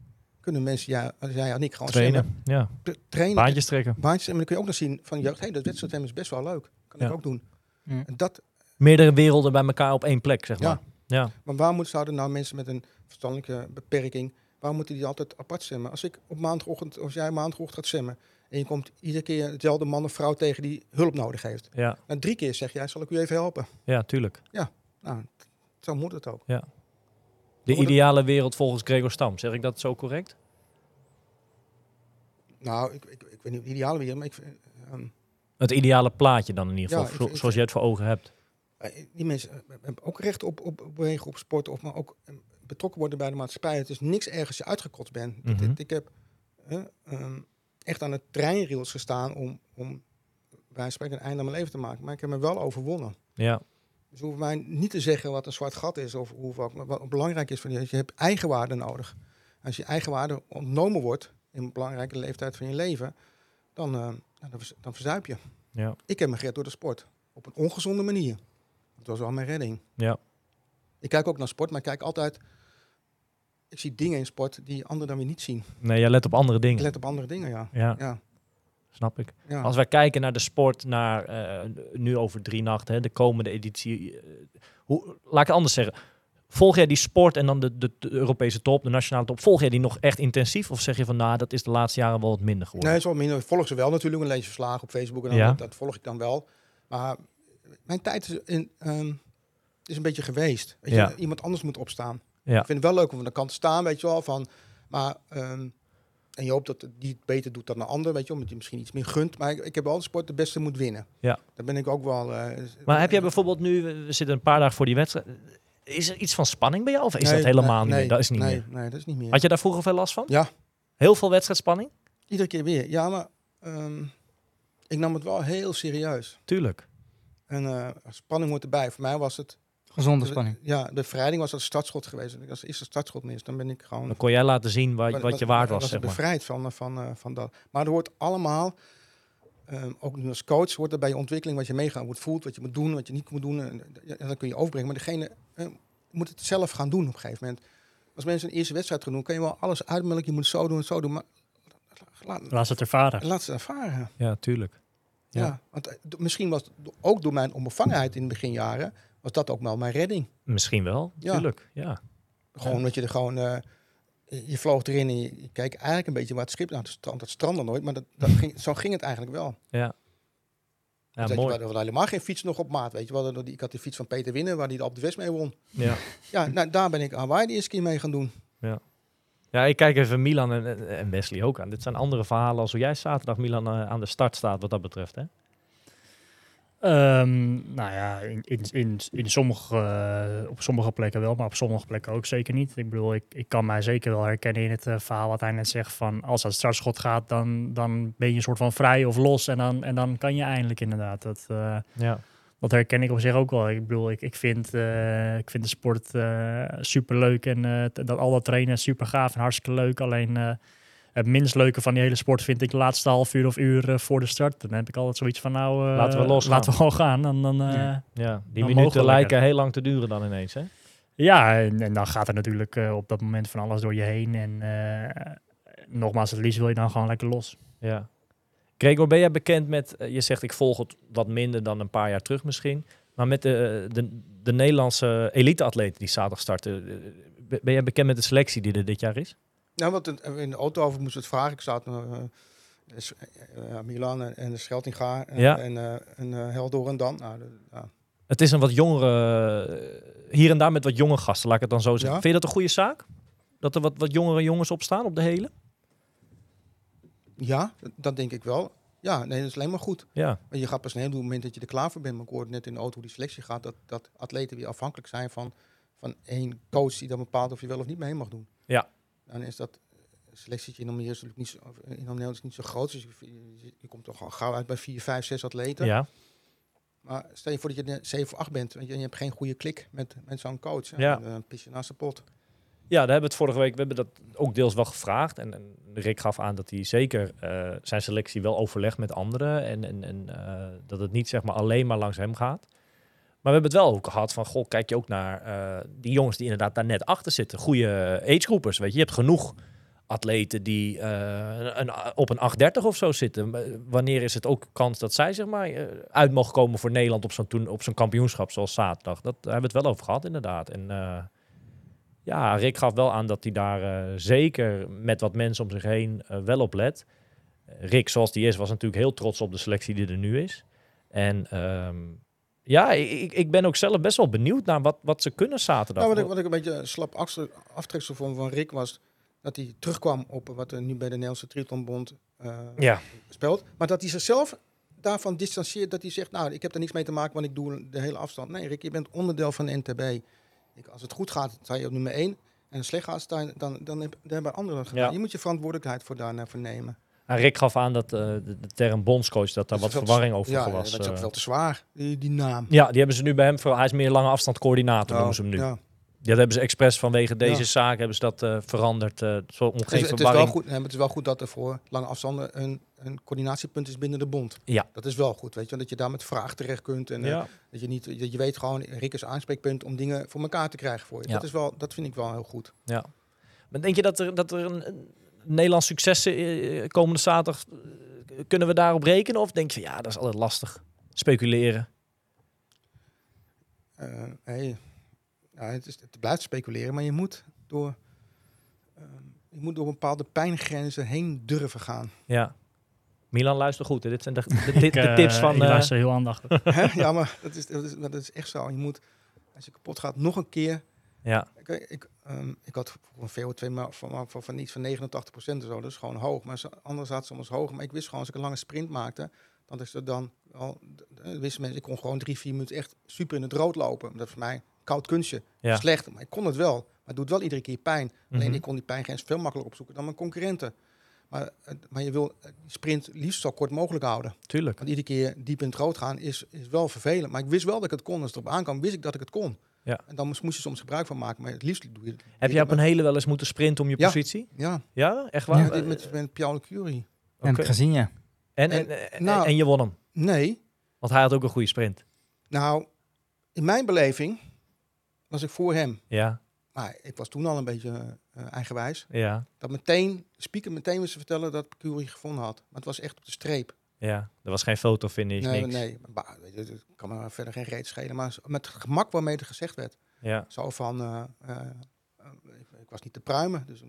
kunnen mensen, ja, als jij en ik gewoon zwemmen, Trainen, ja. t- trainen. Baantjes trekken. Baantjes en dan kun je ook nog zien van jeugd, hey, dat wedstrijd zwemmen is best wel leuk. Kan Ja. ik ook doen. Ja. En dat, Meerdere werelden bij elkaar op één plek, zeg Ja. maar. Ja, maar waar moeten zouden nou mensen met een verstandelijke beperking, waar moeten die altijd apart zwemmen? Als ik op maandagochtend, of jij maandagochtend gaat zwemmen en je komt iedere keer dezelfde man of vrouw tegen die hulp nodig heeft. ja, Na drie keer zeg jij, zal ik u even helpen? ja, tuurlijk. Nou, zo moet het ook. De Worden- ideale wereld volgens Gregor Stam. Zeg ik dat zo correct? Nou, ik, ik, ik weet niet het ideale weer, maar ik, vind, ehm, Het ideale plaatje dan in ieder geval, Ja, ik- zo- ik- zoals jij het voor ogen hebt. Eh, Die mensen eh, hebben ook recht op, op bewegen, op sport, of maar ook eh, betrokken worden bij de maatschappij. Het is niks erg als je uitgekotst bent. Dat- Mhm. Ik heb eh, ehm, echt aan de treinrails gestaan om, om bij een spreken een einde aan mijn leven te maken. Maar ik heb me wel overwonnen. Ja, Dus je hoeft mij niet te zeggen wat een zwart gat is of hoe wat, belangrijk is van je. Je hebt eigenwaarde nodig. Als je eigenwaarde ontnomen wordt in een belangrijke leeftijd van je leven, dan, eh, dan, verzuip je. ja, Ik heb me gered door de sport. Op een ongezonde manier. Dat was wel mijn redding. ja. Ik kijk ook naar sport, maar ik kijk altijd... Ik zie dingen in sport die anderen dan weer niet zien. Nee, jij let op andere Ik dingen. let op andere dingen, ja. Ja, Ja, snap ik. ja. Als wij kijken naar de sport, naar eh, nu over drie nachten, hè, de komende editie. eh, hoe, laat ik het anders zeggen. Volg jij die sport en dan de, de, de Europese top, de nationale top, volg jij die nog echt intensief? Of zeg je van, nou, dat is de laatste jaren wel wat minder Nee, geworden? het is wel minder. Ik volg ze wel natuurlijk. Dan lees verslagen op Facebook. En dan, Ja. dat, dat volg ik dan wel. Maar mijn tijd is, in, ehm, is een beetje geweest. Weet Ja. je, iemand anders moet opstaan. Ja. Ik vind het wel leuk om aan de kant te staan, weet je wel. Van, maar, ehm, en je hoopt dat die het beter doet dan de ander, weet je. Omdat je misschien iets meer gunt. Maar ik, ik heb de sport de beste moet winnen. Ja. Daar ben ik ook wel... eh, Maar heb jij bijvoorbeeld nu, we zitten een paar dagen voor die wedstrijd. Is er iets van spanning bij jou? Of is Nee, dat helemaal nee, niet nee, meer? Dat is niet meer. Nee, dat is niet meer. Had je daar vroeger veel last van? Ja. Heel veel wedstrijdspanning? Iedere keer weer. Ja, maar ehm, ik nam het wel heel serieus. Tuurlijk. En eh, spanning hoort erbij. Voor mij was het... Gezonde spanning. Ja, de bevrijding was dat startschot geweest. En Als eerste startschot mis, dan ben ik gewoon... Dan kon jij laten zien wat, wa- wat je wa- waard wa- was, zeg ik maar. bevrijd van, eh, van, eh, van dat. Maar er hoort allemaal, ehm, ook nu als coach, hoort er bij je ontwikkeling wat je meegaat, moet voelt, wat je moet doen, wat je niet moet doen. En, en dat kun je overbrengen. Maar degene eh, moet het zelf gaan doen op een gegeven moment. Als mensen een eerste wedstrijd gaan doen, kan je wel alles uitmelken. Je moet zo doen en zo doen. Maar laat, Laat ze het ervaren. laat ze ervaren. Ja, tuurlijk. Ja. Ja. want eh, misschien was het ook door mijn onbevangenheid in de beginjaren, was dat ook wel mijn redding. Misschien wel, Ja. tuurlijk. Ja. Gewoon dat je er gewoon, eh, je vloog erin en je, je keek eigenlijk een beetje waar het schip, nou het strand, dat strandde nooit, maar dat, dat ging, zo ging het eigenlijk wel. Ja. Ja, Ja, mooi. we hadden helemaal geen fiets nog op maat. Weet je, we hadden, die- ik had die fiets van Peter Winnen, waar hij de Alpe d'Huez mee won. Ja. Ja, nou, daar ben ik Hawaii de eerste keer mee gaan doen. ja, ik kijk even Milan en- en, en Wesley ook aan. Dit zijn andere verhalen als hoe jij zaterdag Milan eh, aan de start staat wat dat betreft. Hè? Ehm, nou ja, in, in, in, in sommige, eh, op sommige plekken wel, maar op sommige plekken ook zeker niet. Ik bedoel, ik, ik kan mij zeker wel herkennen in het eh, verhaal wat hij net zegt van als het startschot gaat, dan, dan ben je een soort van vrij of los en dan, en dan kan je eindelijk inderdaad. Dat, eh, Ja. dat herken ik op zich ook wel. Ik bedoel, ik, ik, vind, ik vind de sport super leuk en dat al dat trainen super gaaf en hartstikke leuk. Alleen het minst leuke van die hele sport vind ik de laatste half uur of uur eh, voor de start. Dan heb ik altijd zoiets van nou, eh, Laten we losgaan. Laten we gewoon gaan. En dan, eh, Ja. ja, die Dan minuten lijken heel lang te duren dan ineens. Hè? Ja, en, en dan gaat er natuurlijk op dat moment van alles door je heen. En nogmaals, het liefst wil je dan gewoon lekker los. Ja. Gregor, ben jij bekend met, je zegt ik volg het wat minder dan een paar jaar terug misschien, maar met de, de, de Nederlandse elite-atleten die zaterdag starten, ben ben jij bekend met de selectie die er dit jaar is? Nou, want in de auto over moesten we het vragen. Ik zat uh, Milan en, en de Scheltinga en, Ja. en, eh, en eh, Heldoor en dan. Nou, de- ja. Het is een wat jongere, eh, hier en daar met wat jonge gasten, laat ik het dan zo zeggen. Ja. Vind je dat een goede zaak? Dat er wat, wat jongere jongens op staan op de hele? ja, dat- dat denk ik wel. Ja, nee, dat is alleen maar goed. Ja, je gaat pas een heleboel moment dat je er klaar voor bent. Maar ik hoorde net in de auto hoe die selectie gaat, dat, dat atleten weer afhankelijk zijn van, van één coach die dan bepaalt of je wel of niet mee mag doen. Ja. Dan is dat eh, selectietje in Almere is niet zo, of in is niet zo groot. Dus je, komt toch al gauw uit bij vier, vijf, zes atleten. ja. Maar stel je voor dat je net 7 of 8 bent weet je, hebt geen goede klik met, met zo'n coach. Ja. Dan, eh, pis je naast de pot. Ja, daar hebben we het vorige week, we hebben dat ook deels wel gevraagd. En, en Rick gaf aan dat hij zeker eh, zijn selectie wel overlegt met anderen. En, en, en eh, dat het niet zeg maar alleen maar langs hem gaat. Maar we hebben het wel ook gehad van, goh, kijk je ook naar eh, die jongens die inderdaad daar net achter zitten. Goede agegroepers, weet je. Je hebt genoeg atleten die eh, op een 830 of zo zitten. Maar Wanneer is het ook kans dat zij zeg maar eh, uit mogen komen voor Nederland op zo'n kampioenschap zoals zaterdag? Dat hebben we het wel over gehad inderdaad. En eh, ja, Rick gaf wel aan dat hij daar eh, zeker met wat mensen om zich heen eh, wel op let. Rick, zoals die is, was natuurlijk heel trots op de selectie die er nu is. En ehm, ja, ik, ik ben ook zelf best wel benieuwd naar wat, wat ze kunnen zaterdag. Nou, wat, ik, wat ik een beetje slap aftreksel vond van Rick was dat hij terugkwam op wat er nu bij de Nederlandse Triathlonbond eh ja, speelt. Maar dat hij zichzelf daarvan distancieert. Dat hij zegt, nou, ik heb er niks mee te maken, want ik doe de hele afstand. Nee, Rick, je bent onderdeel van de NTB. Ik, als het goed gaat, sta je op nummer 1. En slecht gaat, sta je, dan, dan, dan hebben anderen gedaan. Ja. Je moet je verantwoordelijkheid voor daarna vernemen. En Rick gaf aan dat eh, de, de term bondscoach, dat daar Dat wat te- verwarring over ja, was. dat is ook eh. veel te zwaar, die, die naam. ja, die hebben ze nu bij hem, voor, hij is meer lange afstand coördinator, noemen ze hem nu. Ja. Ja, dat hebben ze expres vanwege deze Ja. zaak hebben ze dat eh, veranderd. eh zo Het, is, het, is verwarring. wel goed, het is wel goed dat er voor lange afstanden een, een coördinatiepunt is binnen de bond. Ja. Dat is wel goed, weet je. Dat je daar met vragen terecht kunt. En Ja. dat, je niet, dat je weet gewoon, Rick is aanspreekpunt om dingen voor elkaar te krijgen voor je. Ja. Dat, is wel, dat vind ik wel heel goed. Ja. Maar denk je dat er, dat er een, een Nederlands succes eh, komende zaterdag... eh, kunnen we daarop rekenen? Of denk je ja, dat is altijd lastig. Speculeren. Eh, hey, ja, het, is, het blijft speculeren, maar je moet door, ehm, je moet door bepaalde pijngrenzen heen durven gaan. Ja. Milan, luister goed. Hè. Dit zijn de, de, de, Ik, de tips van... Ik eh, luister heel aandachtig. Hè? ja, maar dat is, dat, is, dat is echt zo. Je moet, als je kapot gaat, nog een keer ja, Ik, ik, ehm, ik had een VO2 maar van, van, van iets van 89% of zo, dus gewoon hoog. Maar anders had ze soms hoger. Maar ik wist gewoon, als ik een lange sprint maakte, dat ik ze dan al, d- wisten mensen, ik kon gewoon drie, vier minuten echt super in het rood lopen. Dat is voor mij een koud kunstje. Ja. Slecht, maar ik kon het wel. Maar het doet wel iedere keer pijn. Alleen Mhm. ik kon die pijngrens veel makkelijker opzoeken dan mijn concurrenten. Maar, eh, maar je wil eh, die sprint liefst zo kort mogelijk houden. tuurlijk. Want iedere keer diep in het rood gaan is, is wel vervelend. Maar ik wist wel dat ik het kon. Als het erop aankwam, wist ik dat ik het kon. Ja. En dan moest moest je soms gebruik van maken. Maar het liefst doe je het. Heb jij op een hele wel eens moeten sprinten om je Ja. positie? Ja, Ja, echt waar? ja Eh, dit met, met Pierre Curie. Oké. het gezien, ja. En, en, En- en, nou- en je won hem. Nee, Want hij had ook een goede sprint. nou, in mijn beleving was ik voor hem. Ja, Maar ik was toen al een beetje eh, eigenwijs. ja, Dat meteen, de speaker meteen wist te vertellen dat Curie gevonden had. Maar het was echt op de streep. Ja. Er was geen fotofinish, nee, niks. nee, weet je, het kan me verder geen reet schelen. Maar met het gemak waarmee het gezegd werd. Ja, Zo van, eh, eh, eh, ik, ik was niet te pruimen. Dus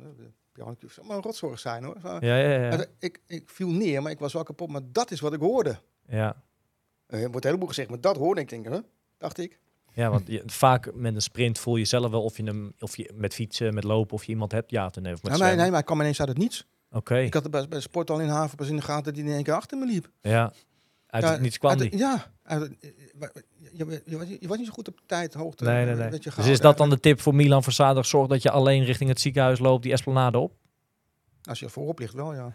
Pierre Curie zou maar een rotzorg zijn hoor. Ja, ja. ja. Ik, ik viel neer, maar ik was wel kapot. Maar dat is wat ik hoorde. ja. Er wordt een heleboel gezegd, maar dat hoorde ik denken, hè? dacht ik. Ja, want je- vaak met een sprint voel je zelf wel of je, hem, of je met fietsen, met lopen, of je iemand hebt. Ja of nee. Of met Nou, nee, nee, maar ik kwam ineens uit het niets. Oké, Ik had het bij, bij de sport al in Haven pas in de gaten hij in één keer achter me liep. ja. Uit Ja, het niets kwam uit die. Ja. uit je, je, was, je was niet zo goed op tijd, hoogte. Nee, nee, nee. je Dus is dat dan de tip voor Milan voor zaterdag? Zorg dat je alleen richting het ziekenhuis loopt, die esplanade op? Als je voorop ligt wel, ja.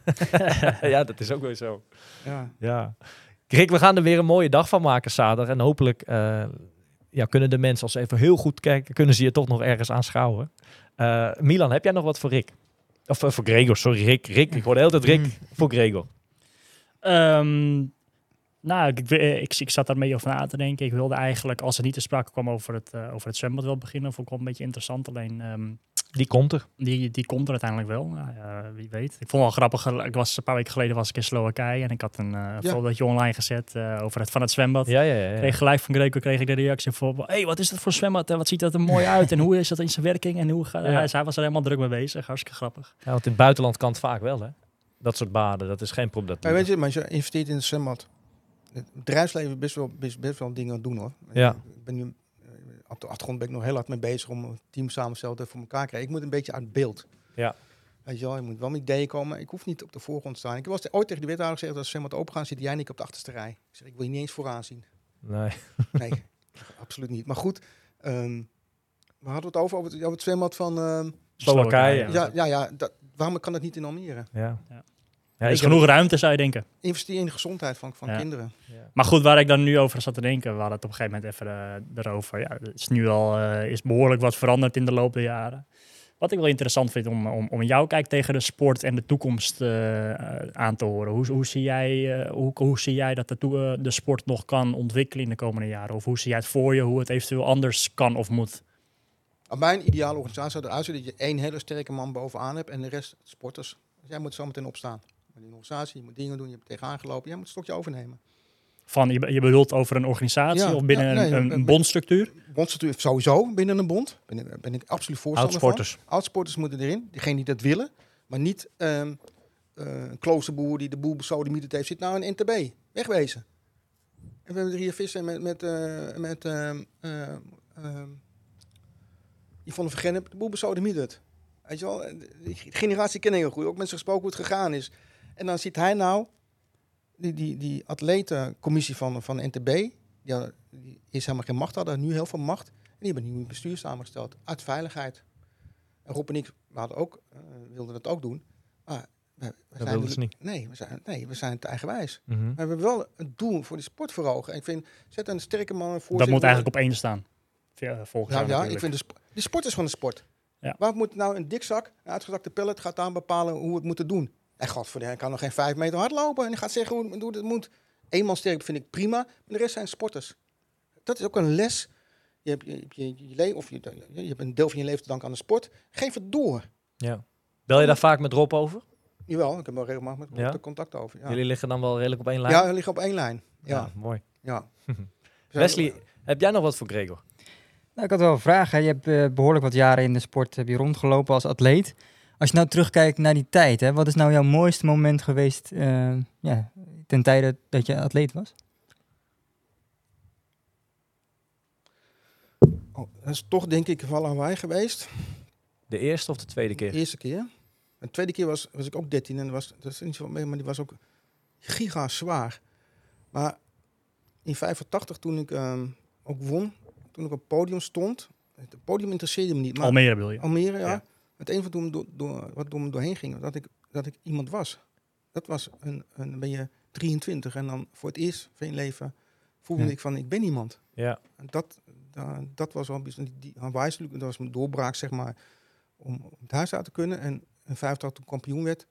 ja, dat is ook weer zo. ja. Ja. Rick, we gaan er weer een mooie dag van maken zaterdag. En hopelijk eh, ja, kunnen de mensen, als ze even heel goed kijken, kunnen ze je toch nog ergens aanschouwen. Eh Milan, heb jij nog wat voor Rick? Of eh, voor Gregor, sorry Rick. Rick, ik hoorde de tijd Rick voor Gregor. Ehm, nou, ik, ik, ik, ik zat daar mee over na te denken. Ik wilde eigenlijk, als het niet te sprake kwam over het, eh, over het zwembad, wel beginnen. Vond ik wel een beetje interessant. Alleen, ehm, Die komt er. die, die komt er uiteindelijk wel. Nou, ja, wie weet. Ik vond het wel grappig. Ik was, een paar weken geleden was ik in Slowakije. En ik had een eh fotootje online gezet eh, over het, van het zwembad. Ja, ja, ja. ja. Kreeg gelijk van Greco kreeg ik de reactie voor. hey, wat is dat voor zwembad? en Wat ziet dat er mooi uit? En hoe is dat in zijn werking? En hoe ga, Ja. hij, hij was er helemaal druk mee bezig. Hartstikke grappig. Ja, want in het buitenland kan het vaak wel, hè? Dat soort baden, dat is geen probleem. Maar weet je, maar je investeert in het zwembad, het bedrijfsleven best wel, best, best wel dingen aan het doen hoor. Ja. Ik ben nu, eh, op de achtergrond ben ik nog heel hard mee bezig om een team samenstellen voor elkaar te krijgen. Ik moet een beetje uit beeld. Ja. Weet je wel, je moet wel met ideeën komen. Ik hoef niet op de voorgrond te staan. Ik eens ooit tegen de wethouder gezegd dat als het zwembad open gaat, zit jij en ik op de achterste rij. Ik zeg, ik wil je niet eens vooraan zien. Nee. Nee, absoluut niet. Maar goed, ehm we hadden het over, over het, over het zwembad van... ehm, Slowakije. ja, ja, ja dat, waarom kan dat niet in Almere? Ja. Ja. Ja, er ik is genoeg ruimte, zou je denken. Investeer in de gezondheid van, van Ja. kinderen. Ja. Maar goed, waar ik dan nu over zat te denken, we hadden het op een gegeven moment even eh, erover. Ja, er is nu al eh, is behoorlijk wat veranderd in de loop der jaren. Wat ik wel interessant vind om, om, om jouw kijk tegen de sport en de toekomst eh, aan te horen. Hoe, hoe, zie jij, eh, hoe, hoe zie jij dat de, toe- de sport nog kan ontwikkelen in de komende jaren? Of hoe zie jij het voor je, hoe het eventueel anders kan of moet? Mijn ideale organisatie zou eruit zien dat je één hele sterke man bovenaan hebt en de rest sporters. Dus jij moet zo meteen opstaan. Met die organisatie, je moet dingen doen, je hebt tegenaan gelopen, jij moet het stokje overnemen. Van, je, je bedoelt over een organisatie Ja, of binnen ja, nee, een, een, met- een bondstructuur? Bondstructuur sowieso binnen een bond. Ben ik, ben ik absoluut voorstander Oudsporters. van. Oudsporters moeten erin. Diegenen die dat willen. Maar niet ehm, eh, een kloosterboer die de boel besodemieterd heeft. Zit nou in NTB. Wegwezen. En we hebben hier vissen met, met, eh, met ehm, Yvonne. De boel besodemieterd. Weet je wel, die generatie ken ik heel goed. Ook mensen gesproken hoe het gegaan is. En dan ziet hij nou, die, die, die atletencommissie van, van NTB, die, hadden- die is helemaal geen macht, hadden nu heel veel macht. En die hebben een nieuw bestuur samengesteld uit veiligheid. En Rob en ik we hadden ook, eh, wilden dat ook doen. Maar we, we Dat wilden ze niet. Nee, we zijn, nee, we zijn te eigenwijs. Mhm. Maar we hebben wel een doel voor die sport voor ogen. En ik vind, zet een sterke man voor. Dat moet eigenlijk op één staan. Ja, volgens Ja, jou ja ik vind de, sp- de sport is gewoon een sport. Ja. Waar moet nou een dikzak, een uitgezakte pellet, gaat aan bepalen hoe we het moeten doen? En godverdomme, hij kan nog geen vijf meter hardlopen. En die gaat zeggen hoe, hoe het moet. Eenmaal sterk vind ik prima, maar de rest zijn sporters. Dat is ook een les. Je hebt, je, hebt je, je, le- of je, je hebt een deel van je leven te danken aan de sport. Geef het door. Ja. Bel je daar vaak met Rob over? Jawel, ik heb wel regelmatig met Rob Ja? contact over. Ja, Jullie liggen dan wel redelijk op één lijn? ja we liggen op één lijn. Ja, Ja, mooi. ja. Wesley, heb jij nog wat voor Gregor? Nou, ik had wel een vraag. hè. Je hebt eh, behoorlijk wat jaren in de sport heb je rondgelopen als atleet. Als je nou terugkijkt naar die tijd, hè, wat is nou jouw mooiste moment geweest eh, ja, ten tijde dat je atleet was? Oh, dat is toch denk ik wel Hawaii geweest. De eerste of de tweede De keer? eerste keer. De tweede keer was, was ik ook 13 en dat was, dat is niet zo mee, maar die was ook giga zwaar. Maar in 85 toen ik ehm, ook won, toen ik op het podium stond, het podium interesseerde me niet. Maar Almere bedoel je? Almere, ja. Ja. Het enige wat door, door, door, wat door me doorheen ging, dat ik, dat ik iemand was. Dat was een, een, ben je 23 en dan voor het eerst van je leven voelde ik van, ik ben iemand. Ja. En dat, da- dat was wel bijzonder. Die, die dat was mijn doorbraak, zeg maar, om, om het huis uit te kunnen. En in 85 toen kampioen werd,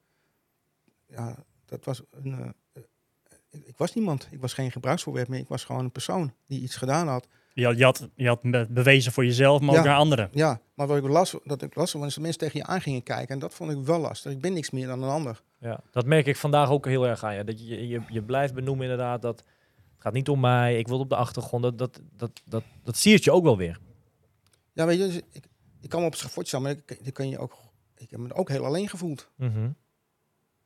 ja, dat was een... eh, eh, ik, ik was niemand. Ik was geen gebruiksvoorwerp meer. Ik was gewoon een persoon die iets gedaan had. Je had, je had, je had be- bewezen voor jezelf, maar ook Ja. naar anderen. Ja, maar wat ik las, dat ik las, was dat mensen tegen je aan gingen kijken. En dat vond ik wel lastig. Ik ben niks meer dan een ander. Ja, dat merk ik vandaag ook heel erg aan je. Dat je, je, je blijft benoemen inderdaad dat het gaat niet om mij, ik wil op de achtergrond. Dat, dat, dat, dat, dat siert je ook wel weer. Ja, weet je, dus ik, ik kan me op een schafotje staan, maar ik, ik kan je ook... Ik heb me ook heel alleen gevoeld. Mhm.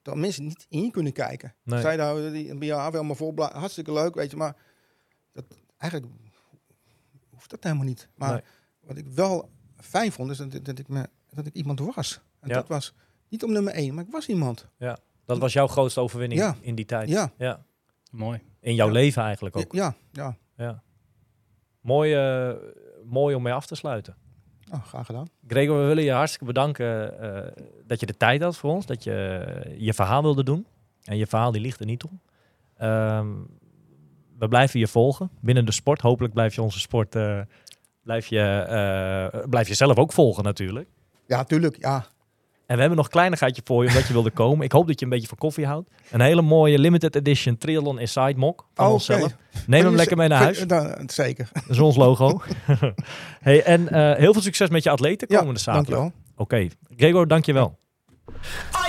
Dat mensen niet in je kunnen kijken. Nee. Zij daar die een BA wel maar vol, hartstikke leuk, weet je, maar dat, eigenlijk hoeft dat helemaal niet. Maar Nee. wat ik wel fijn vond, is dat, dat, ik, me, dat ik iemand was. En Ja. dat was niet om nummer één, maar ik was iemand. Dat was jouw grootste overwinning Ja. in die tijd. Ja, Ja. Mooi. In jouw Ja. leven eigenlijk ook. ja, ja. Ja. Mooi, eh, mooi om mee af te sluiten. Nou, graag gedaan. Gregor, we willen je hartstikke bedanken eh, dat je de tijd had voor ons. Dat je eh, je verhaal wilde doen. En je verhaal die ligt er niet om. Ehm, we blijven je volgen binnen de sport. Hopelijk blijf je onze sport... eh, blijf, je, eh, blijf je zelf ook volgen natuurlijk. Ja, tuurlijk. Ja, En we hebben nog een kleinigheidje voor je omdat je wilde komen. Ik hoop dat je een beetje van koffie houdt. Een hele mooie limited edition Triathlon Inside Mock van Oh, onszelf. Neem hem je lekker mee naar huis. Dan, zeker. Dat is ons logo. hey, en eh, heel veel succes met je atleten komende ja, zaterdag. dankjewel. Oké, Gregor, ready for this?